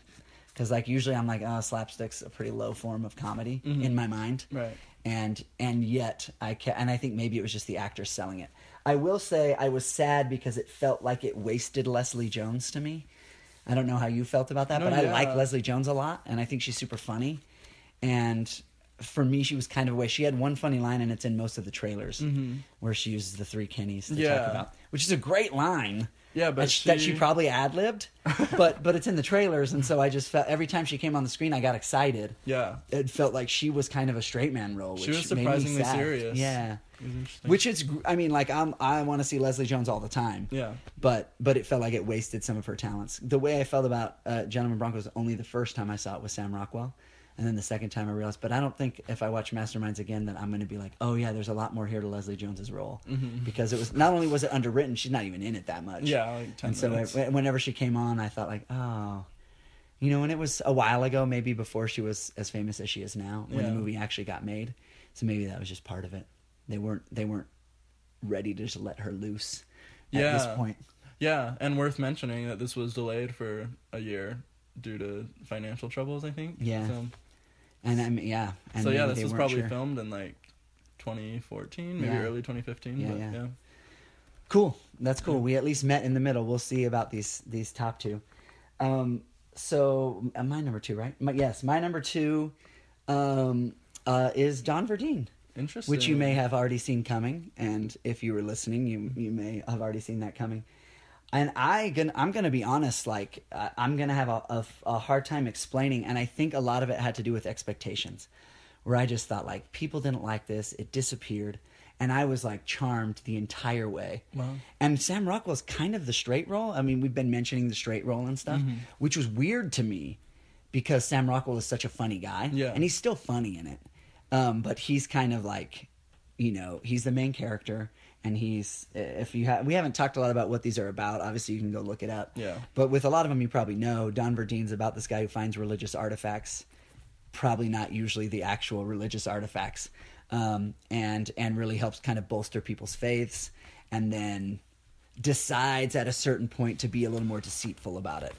Because like usually I'm like, oh, slapstick's a pretty low form of comedy Mhm. in my mind Right. and and yet I ca- and I think maybe it was just the actors selling it. I will say I was sad because it felt like it wasted Leslie Jones to me. I don't know how you felt about that, No, but I like Leslie Jones a lot, and I think she's super funny. And for me, she was kind of a way. She had one funny line, and it's in most of the trailers Mhm. where she uses the three Kennys to Yeah. talk about, which is a great line. Yeah, but that she, that she probably ad libbed, but but it's in the trailers, and so I just felt every time she came on the screen, I got excited Yeah. it felt like she was kind of a straight man role. Which She was surprisingly serious. Yeah, which is, I mean, like I'm, I want to see Leslie Jones all the time. Yeah. But but it felt like it wasted some of her talents. The way I felt about uh, Gentlemen Broncos only the first time I saw it was Sam Rockwell, and then the second time I realized. But I don't think if I watch Masterminds again that I'm going to be like, oh yeah, there's a lot more here to Leslie Jones's role Mhm. because it was not only was it underwritten, she's not even in it that much. Yeah, like 10 and so. I- whenever she came on, I thought like, oh. You know, and it was a while ago, maybe before she was as famous as she is now, when the movie actually got made. So maybe that was just part of it. They weren't they weren't ready to just let her loose at this point. Yeah, and worth mentioning that this was delayed for a year due to financial troubles, I think. Yeah. So, And I mean, yeah. And so yeah, this was probably sure. filmed in like 2014, maybe Yeah. early 2015. Yeah, but yeah. yeah. Cool. That's cool. We at least met in the middle. We'll see about these these top two. Um, so uh, my number two, right? My, yes, my number two um, uh, is Don Verdean. Interesting. which you may have already seen coming, and if you were listening, you you may have already seen that coming. And I gonna, I'm gonna be honest, like I- I'm gonna have a, a, a hard time explaining, and I think a lot of it had to do with expectations, where I just thought like people didn't like this, it disappeared, and I was like charmed the entire way. Wow. And Sam Rockwell's kind of the straight role. I mean, we've been mentioning the straight role and stuff, Mm-hmm. which was weird to me because Sam Rockwell is such a funny guy, Yeah. and he's still funny in it. Um, but he's kind of like, you know, he's the main character, and he's if you have we haven't talked a lot about what these are about. Obviously, you can go look it up. Yeah. But with a lot of them, you probably know Don Verdean's about this guy who finds religious artifacts, probably not usually the actual religious artifacts, um, and and really helps kind of bolster people's faiths, and then decides at a certain point to be a little more deceitful about it.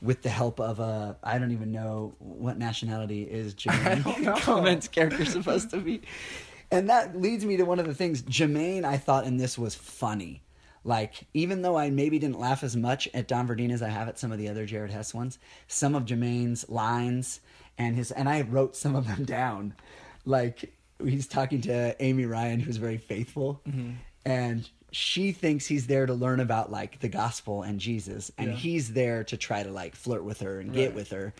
With the help of a, I don't even know what nationality is Jermaine Clement's character supposed to be, and that leads me to one of the things Jermaine I thought in this was funny. Like, even though I maybe didn't laugh as much at Don Verdean as I have at some of the other Jared Hess ones, some of Jermaine's lines and his, and I wrote some of them down. Like, he's talking to Amy Ryan, who's very faithful, mm-hmm. and she thinks he's there to learn about like the gospel and Jesus, and Yeah. he's there to try to like flirt with her and get with her.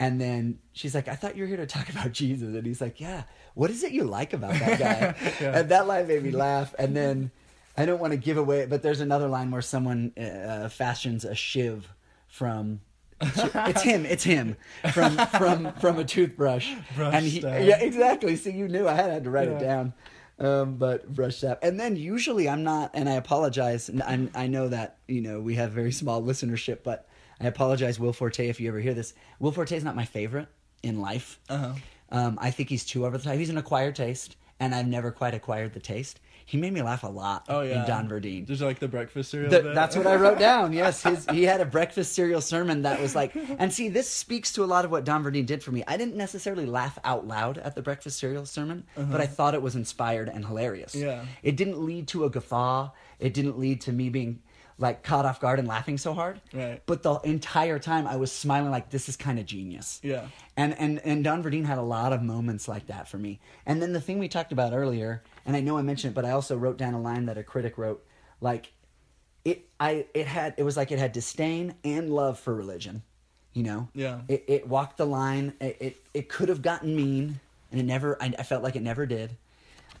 And then she's like, I thought you were here to talk about Jesus. And he's like, Yeah, what is it you like about that guy? Yeah. And that line made me laugh. And then I don't want to give away, but there's another line where someone uh, fashions a shiv from. it's him. It's him from from from a toothbrush. Brush and he, yeah, exactly. See, you knew I had, had to write it down. Um, but brush up. And then usually I'm not, and I apologize. And I'm, I know that you know we have very small listenership, but I apologize, Will Forte, if you ever hear this. Will Forte is not my favorite in life. Uh huh. Um, I think he's too over the top. He's an acquired taste, and I've never quite acquired the taste. He made me laugh a lot Oh yeah. in Don Verdean. There's like the breakfast cereal. Th- bit. that's what I wrote down. Yes, his he had a breakfast cereal sermon that was like, and see, this speaks to a lot of what Don Verdean did for me. I didn't necessarily laugh out loud at the breakfast cereal sermon, but I thought it was inspired and hilarious. Uh-huh. Yeah. it didn't lead to a guffaw. It didn't lead to me being like caught off guard and laughing so hard. Right. But the entire time, I was smiling like this is kind of genius. Yeah. And and and Don Verdean had a lot of moments like that for me. And then the thing we talked about earlier, and I know I mentioned it, but I also wrote down a line that a critic wrote, like it I it had it was like it had disdain and love for religion. You know? Yeah. It it walked the line. It it, it could have gotten mean and it never I, I felt like it never did.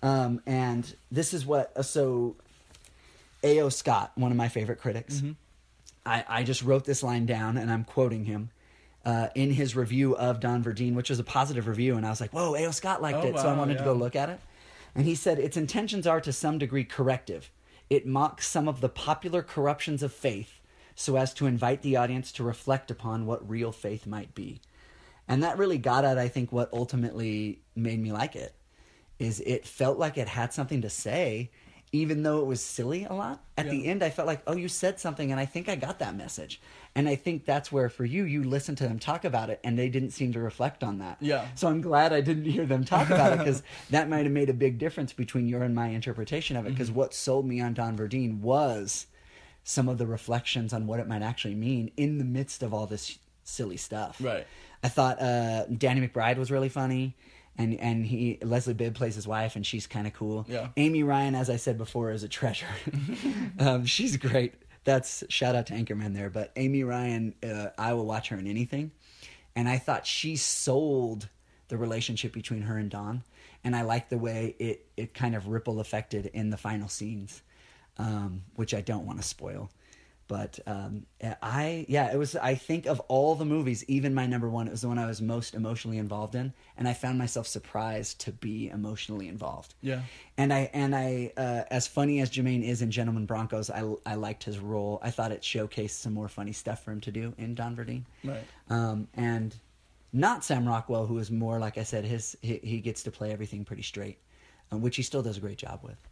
Um and this is what so A.O. Scott, one of my favorite critics. I, I just wrote this line down and I'm quoting him uh, in his review of Don Verdean, which was a positive review. And I was like, whoa, A.O. Scott liked Oh, it. So I wow, wanted to go look at it. And he said its intentions are to some degree corrective. It mocks some of the popular corruptions of faith so as to invite the audience to reflect upon what real faith might be. And that really got at, I think, what ultimately made me like it. Is it felt like it had something to say, even though it was silly a lot. At Yeah. the end, I felt like, oh, you said something, and I think I got that message. And I think that's where, for you, you listened to them talk about it, and they didn't seem to reflect on that. Yeah. So I'm glad I didn't hear them talk about it because that might have made a big difference between your and my interpretation of it. Because Mm-hmm. what sold me on Don Verdean was some of the reflections on what it might actually mean in the midst of all this silly stuff. Right. I thought uh, Danny McBride was really funny, and and he Leslie Bibb plays his wife, and she's kind of cool. Yeah. Amy Ryan, as I said before, is a treasure. um, she's great. That's shout out to Anchorman there. But Amy Ryan, uh, I will watch her in anything, and I thought she sold the relationship between her and Don, and I like the way it it kind of ripple affected in the final scenes, um, which I don't want to spoil. But um, I, yeah, it was. I think of all the movies, even my number one, it was the one I was most emotionally involved in, and I found myself surprised to be emotionally involved. Yeah. And I and I, uh, as funny as Jermaine is in Gentlemen Broncos, I I liked his role. I thought it showcased some more funny stuff for him to do in Don Verdean. Right. Um, and not Sam Rockwell, who is more like I said, his he, he gets to play everything pretty straight, um, which he still does a great job with.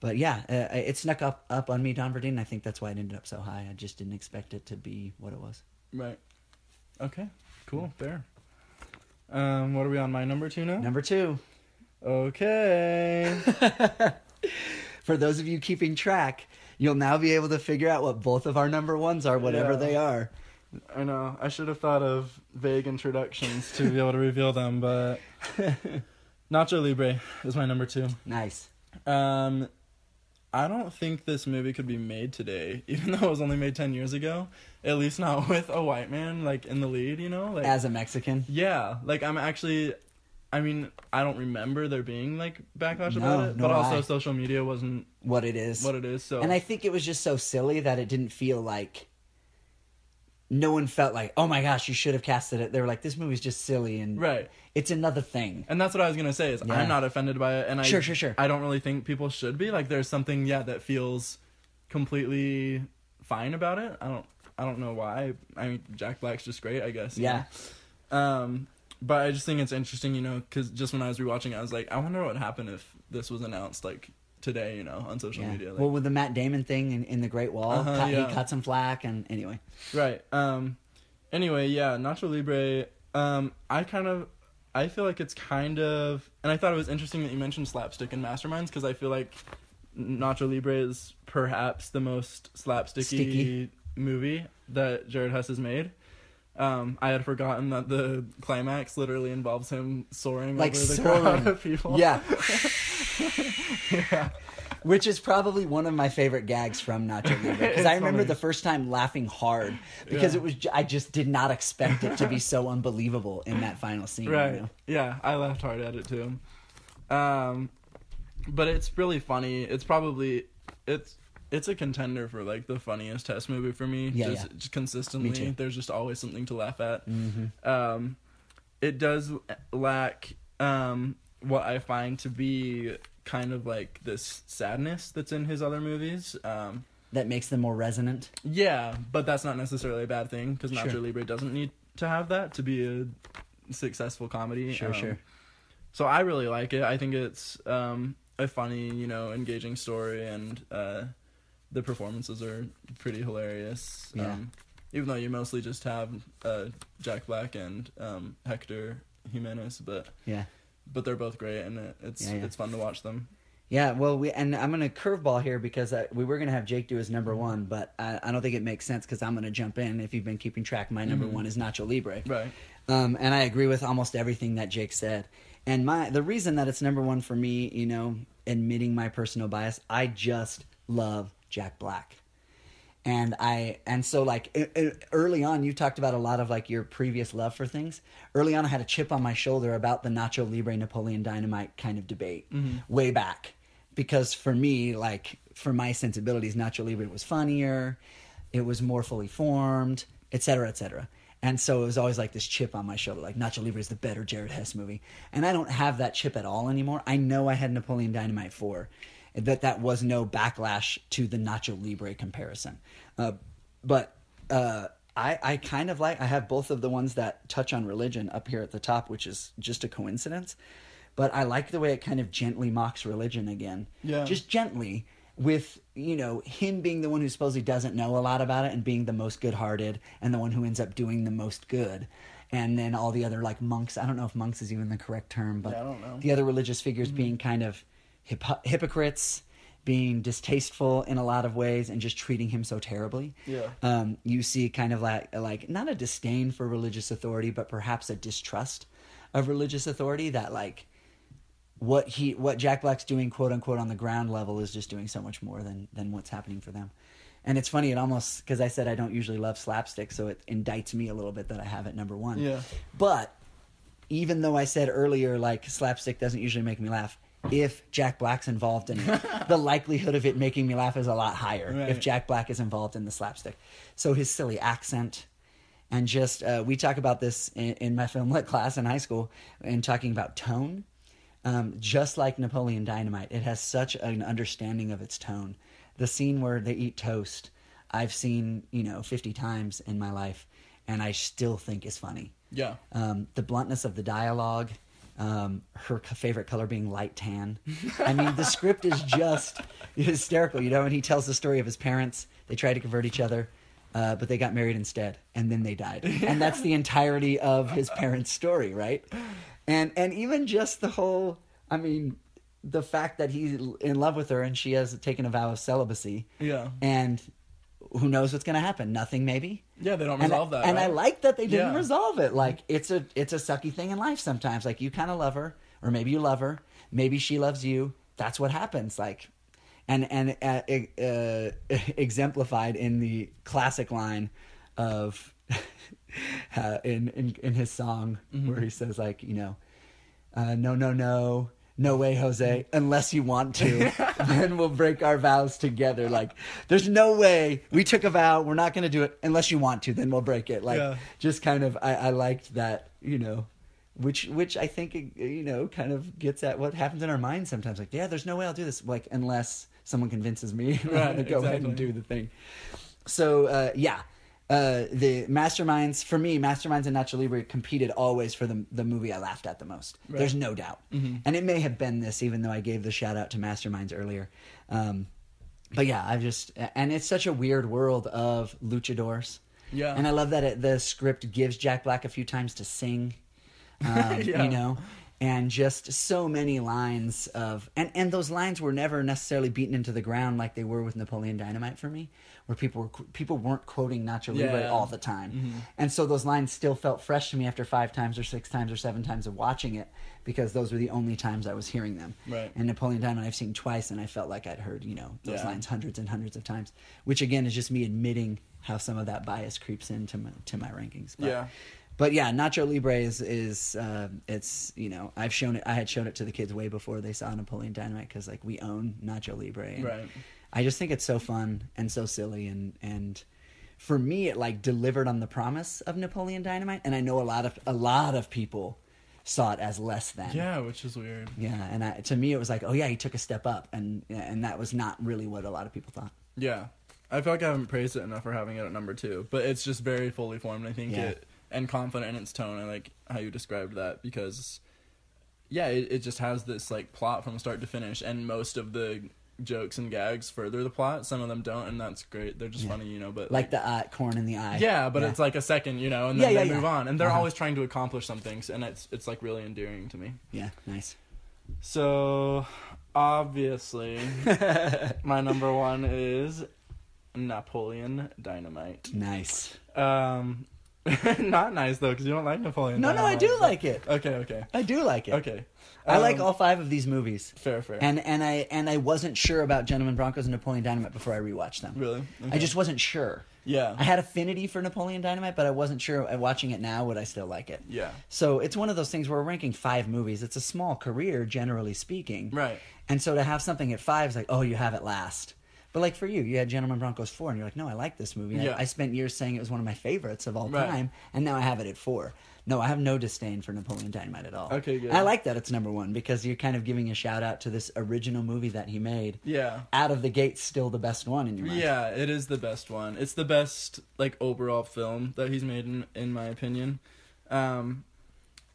But yeah, uh, it snuck up up on me, Don Verdean. I think that's why it ended up so high. I just didn't expect it to be what it was. Right. Okay. Cool. Fair. Um, what are we on? My number two now. Number two, Okay. for those of you keeping track, you'll now be able to figure out what both of our number ones are, whatever Yeah. they are. I know. I should have thought of vague introductions to be able to reveal them, but Nacho Libre is my number two. Nice. Um, I don't think this movie could be made today, even though it was only made ten years ago. At least not with a white man like in the lead, you know. Like, As a Mexican, yeah, like I'm actually. I mean, I don't remember there being like backlash No, about it, but also I. social media wasn't what it is. what it is. So And I think it was just so silly that it didn't feel like no one felt like, oh my gosh, you should have casted it. They were like, this movie's just silly and right. it's another thing. And that's what I was gonna say is Yeah. I'm not offended by it, and I Sure, sure, sure. I don't really think people should be. Like, there's something yeah that feels completely fine about it. I don't I don't know why. I mean, Jack Black's just great, I guess. Yeah. know? Um, but I just think it's interesting, you know, because just when I was rewatching, it, I was like, I wonder what would happen if this was announced like today, you know, on social Yeah. media. Like, well, with the Matt Damon thing in, in the Great Wall, Uh-huh, cut- yeah. he cut some flack, and anyway, Right. Um anyway, yeah, Nacho Libre, um I kind of I feel like it's kind of and I thought it was interesting that you mentioned slapstick and Masterminds because I feel like Nacho Libre is perhaps the most slapsticky Sticky. movie that Jared Hess has made. Um, I had forgotten that the climax literally involves him soaring Like over the soaring. crowd of people. yeah, yeah. which is probably one of my favorite gags from Nacho Libre because I remember funny. the first time laughing hard because Yeah. it was I just did not expect it to be so unbelievable in that final scene. you right know? yeah i laughed hard at it too um but it's really funny it's probably it's it's a contender for like the funniest Hess movie for me Yeah, just, yeah. just consistently there's just always something to laugh at Mhm. um it does lack um what i find to be kind of like this sadness that's in his other movies um That makes them more resonant. yeah, but that's not necessarily a bad thing because Nacho Sure. Libre doesn't need to have that to be a successful comedy. Sure, Um, sure. So I really like it. I think it's um, a funny, you know, engaging story, and uh, the performances are pretty hilarious. Yeah. Um, even though you mostly just have uh, Jack Black and um, Hector Jimenez, but Yeah. But they're both great, and it, it's Yeah, yeah. it's fun to watch them. Yeah, well, we and I'm gonna curveball here because uh, we were gonna have Jake do his number Mm-hmm. one, but I, I don't think it makes sense because I'm gonna jump in. If you've been keeping track, my number Mhm. one is Nacho Libre, Right. um, and I agree with almost everything that Jake said. And my the reason that it's number one for me, you know, admitting my personal bias, I just love Jack Black, and I and so like early on, you talked about a lot of like your previous love for things. Early on, I had a chip on my shoulder about the Nacho Libre Napoleon Dynamite kind of debate mm-hmm. way back because for me, like for my sensibilities, Nacho Libre was funnier, it was more fully formed, et cetera, et cetera. And so it was always like this chip on my shoulder, like Nacho Libre is the better Jared Hess movie. And I don't have that chip at all anymore. I know I had Napoleon Dynamite 4, that that was no backlash to the Nacho Libre comparison. Uh, but uh, I, I kind of like, I have both of the ones that touch on religion up here at the top, which is just a coincidence. But I like the way it kind of gently mocks religion again. Yeah. Just gently with you know him being the one who supposedly doesn't know a lot about it and being the most good-hearted and the one who ends up doing the most good and then all the other like monks i don't know if monks is even the correct term but Yeah, I don't know. the other religious figures being kind of hypo- hypocrites being distasteful in a lot of ways and just treating him so terribly Yeah. um, you see kind of like like not a disdain for religious authority but perhaps a distrust of religious authority that like what he what Jack Black's doing quote unquote on the ground level is just doing so much more than than what's happening for them. And it's funny, it almost because I said I don't usually love slapstick, so it indicts me a little bit that I have it number one. Yeah. But even though I said earlier like slapstick doesn't usually make me laugh, if Jack Black's involved in it, the likelihood of it making me laugh is a lot higher if Jack Black is involved in the slapstick. So his silly accent, and just uh, we talk about this in, in my film lit class in high school and talking about tone um, just like napoleon dynamite it has such an understanding of its tone the scene where they eat toast i've seen you know 50 times in my life and i still think is funny Yeah. um, the bluntness of the dialogue um, her favorite color being light tan. I mean the script is just hysterical you know and he tells the story of his parents. They tried to convert each other uh, but they got married instead and then they died. And that's the entirety of his parents story right? And and even just the whole i mean the fact that he's in love with her and she has taken a vow of celibacy. Yeah. and who knows what's going to happen nothing maybe Yeah, they don't and, resolve that. and I like that they didn't Yeah. resolve it. Like it's a it's a sucky thing in life sometimes. Like you kind of love her, or maybe you love her, maybe she loves you. That's what happens. Like, and and uh, uh, exemplified in the classic line of uh, in, in in his song Mm-hmm. where he says like you know, uh, no no no. No way, Jose. Unless you want to, then we'll break our vows together. Like, there's no way we took a vow. We're not going to do it unless you want to. Then we'll break it. Like, Yeah. just kind of, I, I liked that. You know, which which I think you know kind of gets at what happens in our minds sometimes. Like, yeah, there's no way I'll do this. Like, unless someone convinces me Right, to go ahead and do the thing. So uh, yeah, uh, the masterminds for me, masterminds and Nacho Libre competed always for the the movie I laughed at the most. Right. There's no doubt, Mm-hmm. and it may have been this, even though I gave the shout out to masterminds earlier. Um, but yeah, I've just and it's such a weird world of luchadors. Yeah. and I love that it, the script gives Jack Black a few times to sing. Um, Yeah. You know, and just so many lines of and and those lines were never necessarily beaten into the ground like they were with Napoleon Dynamite for me, where people were people weren't quoting Nacho Libre Yeah. all the time, Mm-hmm. and so those lines still felt fresh to me after five times or six times or seven times of watching it because those were the only times I was hearing them. Right. And Napoleon Dynamite I've seen twice, and I felt like I'd heard you know those Yeah. lines hundreds and hundreds of times, which again is just me admitting how some of that bias creeps into my, to my rankings. But, Yeah. But yeah, Nacho Libre is is uh, it's you know I've shown it I had shown it to the kids way before they saw Napoleon Dynamite because like we own Nacho Libre. Right. I just think it's so fun and so silly and and for me it like delivered on the promise of Napoleon Dynamite and I know a lot of a lot of people saw it as less than. Yeah, which is weird. Yeah, and I, to me it was like, oh yeah, he took a step up, and and that was not really what a lot of people thought. Yeah. I feel like I haven't praised it enough for having it at number two, but it's just very fully formed. I think Yeah. it and confident in its tone. I like how you described that because, yeah, it, it just has this like plot from start to finish, and most of the jokes and gags further the plot. Some of them don't, and that's great. They're just Yeah. funny, you know. But Like the uh, corn in the eye. yeah, but it's like a second, you know, and then yeah, they yeah. move on, and they're Uh-huh. always trying to accomplish some things, and it's it's like really endearing to me. yeah, nice. So, obviously, my number one is Napoleon Dynamite. nice. Um, not nice though, because you don't like Napoleon. No, no, I do like it. Okay, okay, I do like it. okay. I like Um, all five of these movies. Fair, fair. And and I and I wasn't sure about Gentlemen Broncos and Napoleon Dynamite before I rewatched them. really, I just wasn't sure. yeah, I had affinity for Napoleon Dynamite, but I wasn't sure. uh, Watching it now, would I still like it? yeah, So it's one of those things where we're ranking five movies. It's a small career, generally speaking. right. And so to have something at five is like, oh, you have it last. But like for you, you had Gentlemen Broncos four, and you're like, no, I like this movie. I- Yeah. I, spent years saying it was one of my favorites of all Right. time, and now I have it at four. No, I have no disdain for Napoleon Dynamite at all. Okay, good. I like that it's number one because you're kind of giving a shout out to this original movie that he made. Yeah. Out of the gate, still the best one in your mind. Yeah, it is the best one. It's the best like overall film that he's made in in my opinion. Um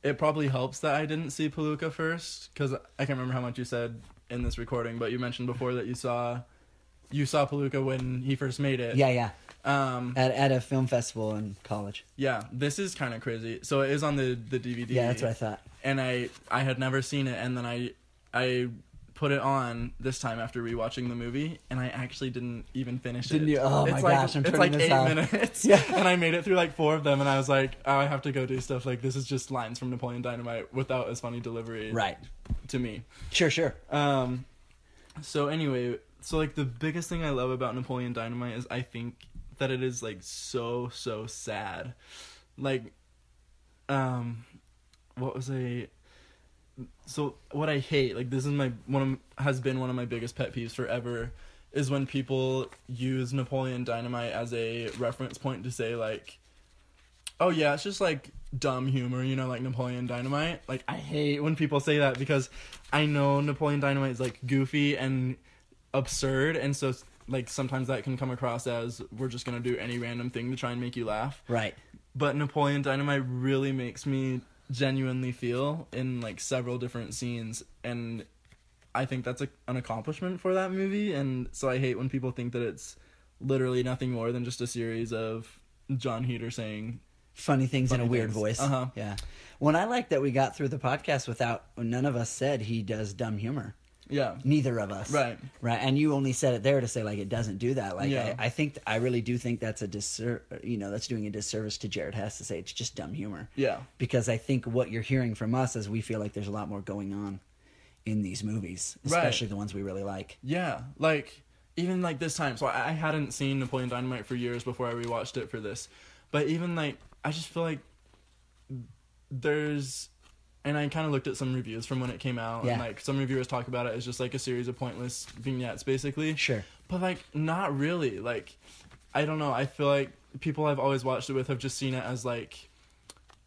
it probably helps that I didn't see Peluca first cuz I can't remember how much you said in this recording, but you mentioned before that you saw you saw Peluca when he first made it. Yeah, yeah. Um At at a film festival in college. yeah, this is kind of crazy. So it is on the the DVD. Yeah, that's what I thought. and I I had never seen it, and then I I put it on this time after rewatching the movie, and I actually didn't even finish it. Didn't it. you? Oh my it's like, gosh, I'm it's turning like this eight off. minutes, Yeah. and I made it through like four of them, and I was like, oh, I have to go do stuff like this is just lines from Napoleon Dynamite without as funny delivery, Right. To me, Sure, sure. um, so anyway, so like the biggest thing I love about Napoleon Dynamite is I think that it is like so so sad, like, um, what was I? So what I hate, like this is my one of has been one of my biggest pet peeves forever, is when people use Napoleon Dynamite as a reference point to say like, oh yeah, it's just like dumb humor, you know, like Napoleon Dynamite. Like I hate when people say that because I know Napoleon Dynamite is like goofy and absurd, and so like sometimes that can come across as we're just gonna do any random thing to try and make you laugh. Right. But Napoleon Dynamite really makes me genuinely feel in like several different scenes, and I think that's a, an accomplishment for that movie. And so I hate when people think that it's literally nothing more than just a series of Jon Heder saying Funny things in a Funny weird things. voice. Uh-huh. Yeah. When I like that we got through the podcast without none of us said he does dumb humor. Yeah. Neither of us. Right. Right. And you only said it there to say like it doesn't do that. Like Yeah. I, I think I really do think that's a disser you know, that's doing a disservice to Jared Hess to say it's just dumb humor. Yeah. Because I think what you're hearing from us is we feel like there's a lot more going on in these movies, Right. especially the ones we really like. Yeah. Like even like this time. So I, I hadn't seen Napoleon Dynamite for years before I rewatched it for this. But even like I just feel like there's and I kind of looked at some reviews from when it came out Yeah. and like some reviewers talk about it as just like a series of pointless vignettes basically. Sure. But like not really. Like I don't know. I feel like people I've always watched it with have just seen it as like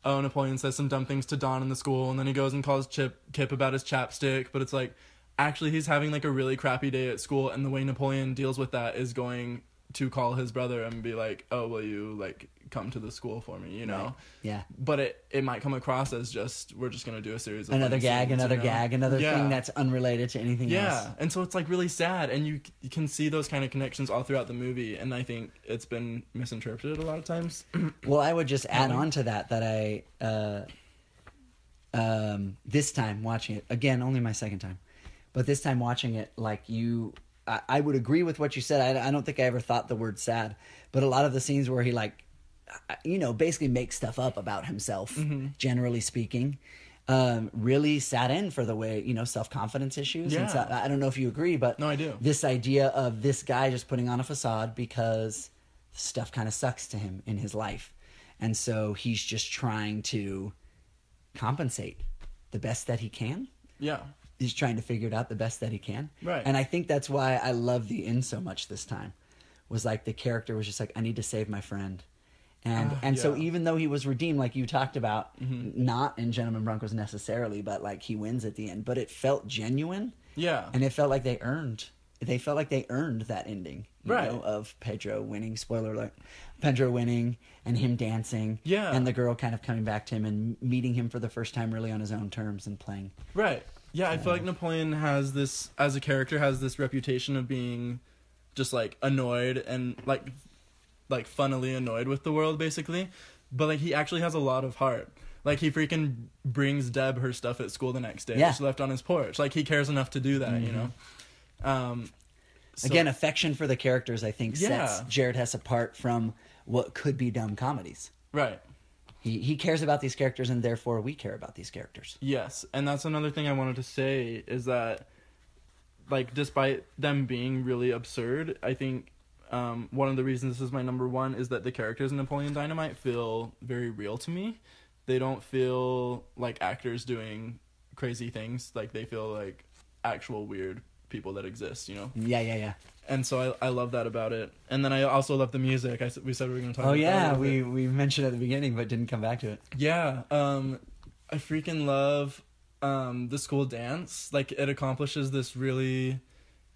oh Napoleon says some dumb things to Don in the school and then he goes and calls Chip Kip about his chapstick, but it's like actually he's having like a really crappy day at school and the way Napoleon deals with that is going to call his brother and be like, "Oh, will you like come to the school for me?" you know. Right. Yeah. But it it might come across as just we're just to do a series of Another gag, scenes, another you know? gag, another Yeah. thing that's unrelated to anything Yeah, else. and so it's like really sad, and you you can see those kind of connections all throughout the movie, and I think it's been misinterpreted a lot of times. Well, I would just add on to that that I uh, um, this time watching it again, only my second time, but this time watching it, like you, I, I would agree with what you said. I, I don't think I ever thought the word sad, but a lot of the scenes where he like, you know, basically makes stuff up about himself, Mm-hmm. generally speaking. Um, really sat in for the way you know self confidence issues. And Yeah. so, I don't know if you agree, but No, I do. This idea of this guy just putting on a facade because stuff kind of sucks to him in his life. And so he's just trying to compensate the best that he can. Yeah, He's trying to figure it out the best that he can. Right. And I think that's why I love the end so much this time. Was like the character was just like, I need to save my friend. And Ah, and so yeah. Mm-hmm. even though he was redeemed, like you talked about, not in Gentlemen Broncos necessarily, but like he wins at the end. But it felt genuine yeah, and it felt like they earned they felt like they earned that ending you Right. know, of pedro winning spoiler alert pedro winning and him dancing Yeah. and the girl kind of coming back to him and meeting him for the first time really on his own terms and playing right. Yeah, I feel like Napoleon has this as a character has this reputation of being just like annoyed and like like funnily annoyed with the world basically, but like he actually has a lot of heart. Like he freaking brings Deb her stuff at school the next day. Yeah. She left on his porch. Like he cares enough to do that, you know. Um, so- again affection for the characters i think sets jared hess apart from what could be dumb comedies right. He, he cares about these characters and therefore we care about these characters Yes, and that's another thing I wanted to say is that, like, despite them being really absurd, I think um, one of the reasons this is my number one is that the characters in Napoleon Dynamite feel very real to me. They don't feel like actors doing crazy things. Like they feel like actual weird people that exist, you know. Yeah, yeah, yeah. And so I I love that about it. And then I also love the music. I we said we were gonna talk. Oh yeah, we we mentioned at the beginning, but didn't come back to it. Yeah, um, I freaking love um, the school dance. Like it accomplishes this really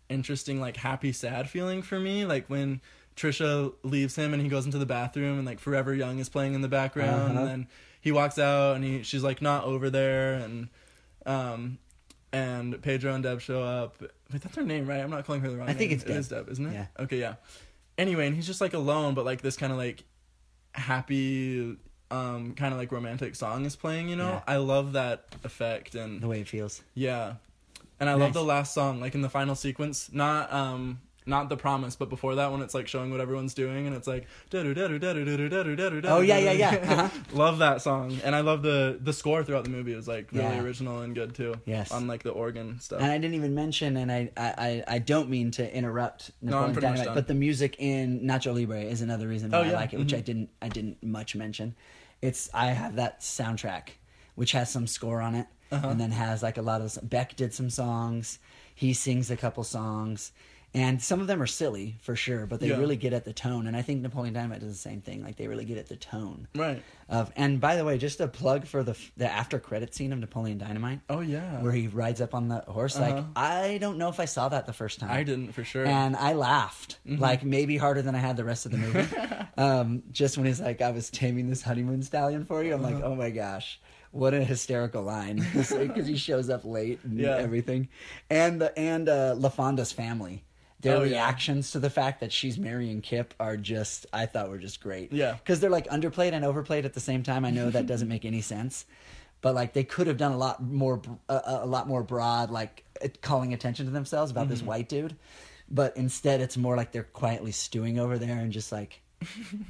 interesting, like happy, sad feeling for me. Like when Trisha leaves him and he goes into the bathroom and like Forever Young is playing in the background, Uh-huh. and then he walks out and he she's like not over there, and um, and Pedro and Deb show up. Wait, that's her name, right? I'm not calling her the wrong I think name. it's Deb. is Deb, isn't it? Yeah. Okay, yeah. Anyway, and he's just like alone, but like this kind of like happy, um, kind of like romantic song is playing. You know, Yeah. I love that effect, and The way it feels. yeah, and I love Nice. the last song, like in the final sequence, not um. Not the promise, but before that, when it's like showing what everyone's doing, and it's like, Oh, yeah, yeah, yeah. Love that song, and I love the the score throughout the movie is like really original and good too. Yes. on like the organ stuff. And I didn't even mention, and I, I, I- don't mean to interrupt Napoleon much Dynamite, but the music in Nacho Libre is another reason why I like it, which I didn't I didn't much mention. It's I have that soundtrack, which has some score on it, and then has like a lot of Beck did some songs, he sings a couple songs. And some of them are silly for sure, but they Yeah. really get at the tone. And I think Napoleon Dynamite does the same thing. Like they really get at the tone right. of. And by the way, just a plug for the the after credit scene of Napoleon Dynamite Oh yeah. where he rides up on the horse. Like Uh-huh. I don't know if I saw that the first time. I didn't for sure. and I laughed Mm-hmm. like maybe harder than I had the rest of the movie. um, just when he's like, "I was taming this honeymoon stallion for you," I'm Uh-huh. like, "Oh my gosh." What a hysterical line because he shows up late and Yeah. everything, and the and uh, LaFonda's family, their Oh, yeah. reactions to the fact that she's marrying Kip are just I thought were just great. Yeah. because they're like underplayed and overplayed at the same time. I know that doesn't make any sense, but like they could have done a lot more, a, a lot more broad, like uh, calling attention to themselves about Mm-hmm. this white dude. But instead, it's more like they're quietly stewing over there and just like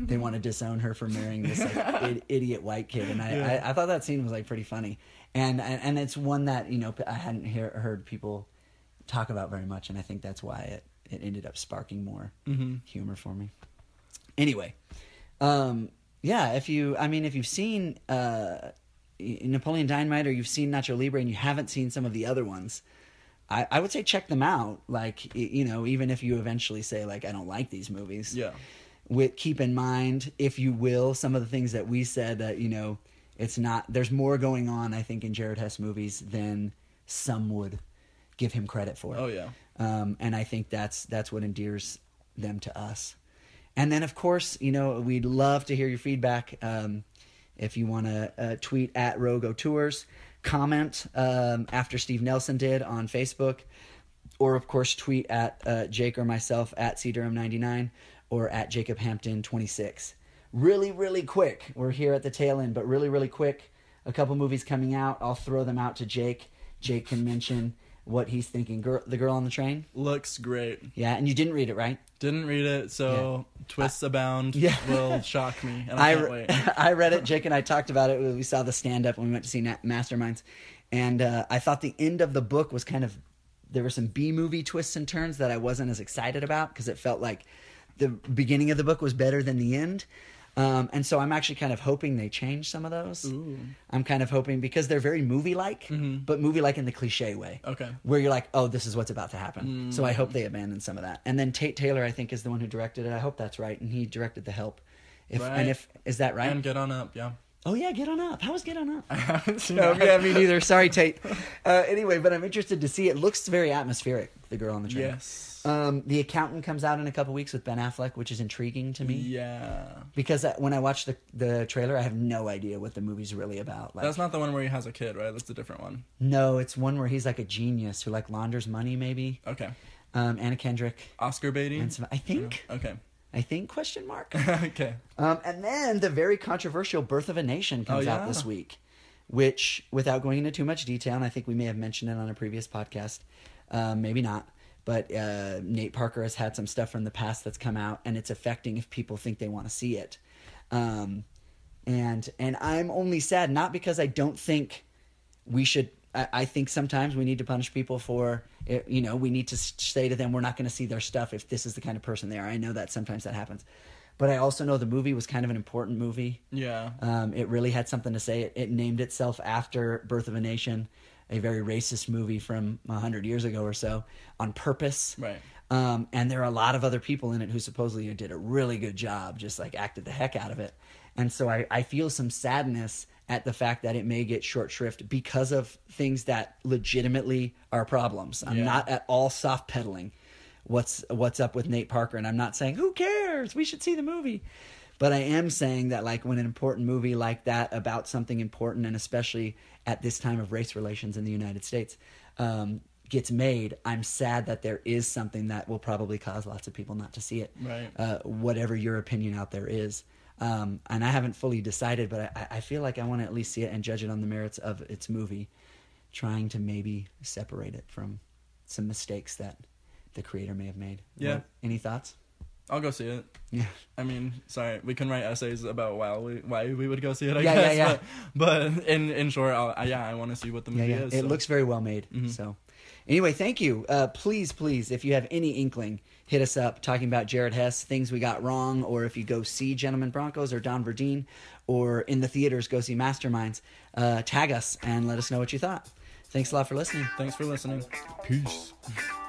they want to disown her for marrying this like id- idiot white kid. And I, Yeah. I, I thought that scene was like pretty funny, and and, and it's one that you know I hadn't hear, heard people talk about very much, and I think that's why it it ended up sparking more hmm humor for me. Anyway, um, yeah, if you, I mean, if you've seen uh, Napoleon Dynamite or you've seen Nacho Libre and you haven't seen some of the other ones, I, I would say check them out. Like, you know, even if you eventually say like I don't like these movies, Yeah. with keep in mind, if you will, some of the things that we said that you know, it's not. There's more going on, I think, in Jared Hess movies than some would give him credit for it. Oh yeah. um, and I think that's that's what endears them to us. And then, of course, you know, we'd love to hear your feedback. Um, if you want to uh, tweet at Rogo Tours, comment um, after Steve Nelson did on Facebook, or of course, tweet at uh, Jake or myself at CDurham99 or at Jacob Hampton26. Really, really quick. We're here at the tail end, but really, really quick. A couple movies coming out. I'll throw them out to Jake. Jake can mention what he's thinking. Girl, the girl on the train. Looks great. Yeah, and you didn't read it, right? Didn't read it, so twists abound Yeah. will shock me, and I, I, re- wait. I read it. Jake and I talked about it. when We saw the stand up when we went to see Na- Masterminds, and uh, I thought the end of the book was kind of there were some B movie twists and turns that I wasn't as excited about because it felt like the beginning of the book was better than the end. Um, and so I'm actually kind of hoping they change some of those. Ooh. I'm kind of hoping because they're very movie like, Mhm. but movie like in the cliche way. Okay. Where you're like, oh, this is what's about to happen. So I Mm. hope they abandon some of that. And then Tate Taylor, I think, is the one who directed it. I hope that's right. And he directed The Help. If Right. and if is that right? And get on up, yeah. oh yeah, get on up. How was Get on up? I haven't seen no, that. yeah, me neither. Sorry, Tate. Uh, anyway, but I'm interested to see. It looks very atmospheric. The girl on the train. Yes. Um, the accountant comes out in a couple weeks with Ben Affleck, which is intriguing to me Yeah. because uh, when I watched the the trailer, I have no idea what the movie's really about. Like, That's not the one where he has a kid, right? That's a different one. no, it's one where he's like a genius who like launders money, maybe. Okay. Um, Anna Kendrick Oscar baiting. and some. I think. Okay. I think question mark. okay. Um, and then the very controversial Birth of a Nation comes Oh, out this week, which, without going into too much detail, and I think we may have mentioned it on a previous podcast, um, maybe not, but uh, Nate Parker has had some stuff from the past that's come out, and it's affecting if people think they want to see it. Um, and and I'm only sad not because I don't think we should. I, I think sometimes we need to punish people for it, you know we need to say to them we're not going to see their stuff if this is the kind of person they are. I know that sometimes that happens, but I also know the movie was kind of an important movie. Yeah. Um, it really had something to say. It, it named itself after Birth of a Nation. A very racist movie from hundred years ago or so on purpose. Right. Um, and there are a lot of other people in it who supposedly did a really good job, just like acted the heck out of it. And so I, I feel some sadness at the fact that it may get short shrift because of things that legitimately are problems. I'm Yeah. not at all soft pedaling what's what's up with Nate Parker, and I'm not saying who cares, we should see the movie. But I am saying that like when an important movie like that about something important, and especially at this time of race relations in the United States, um, gets made, I'm sad that there is something that will probably cause lots of people not to see it. Right. Uh, whatever your opinion out there is. Um, and I haven't fully decided, but I, I feel like I want to at least see it and judge it on the merits of its movie, trying to maybe separate it from some mistakes that the creator may have made. Yeah. Any thoughts? I'll go see it. Yeah. I mean, sorry, we can write essays about why we why we would go see it. I Yeah, yeah, guess, yeah. But, but in in short, I'll, I, yeah, I want to see what the movie yeah. is. It so. looks very well made. Mhm. So, anyway, thank you. Uh, please, please, if you have any inkling, hit us up talking about Jared Hess, things we got wrong, or if you go see Gentlemen Broncos or Don Verdean, or in the theaters go see Masterminds. Uh, tag us and let us know what you thought. Thanks a lot for listening. Thanks for listening. Peace.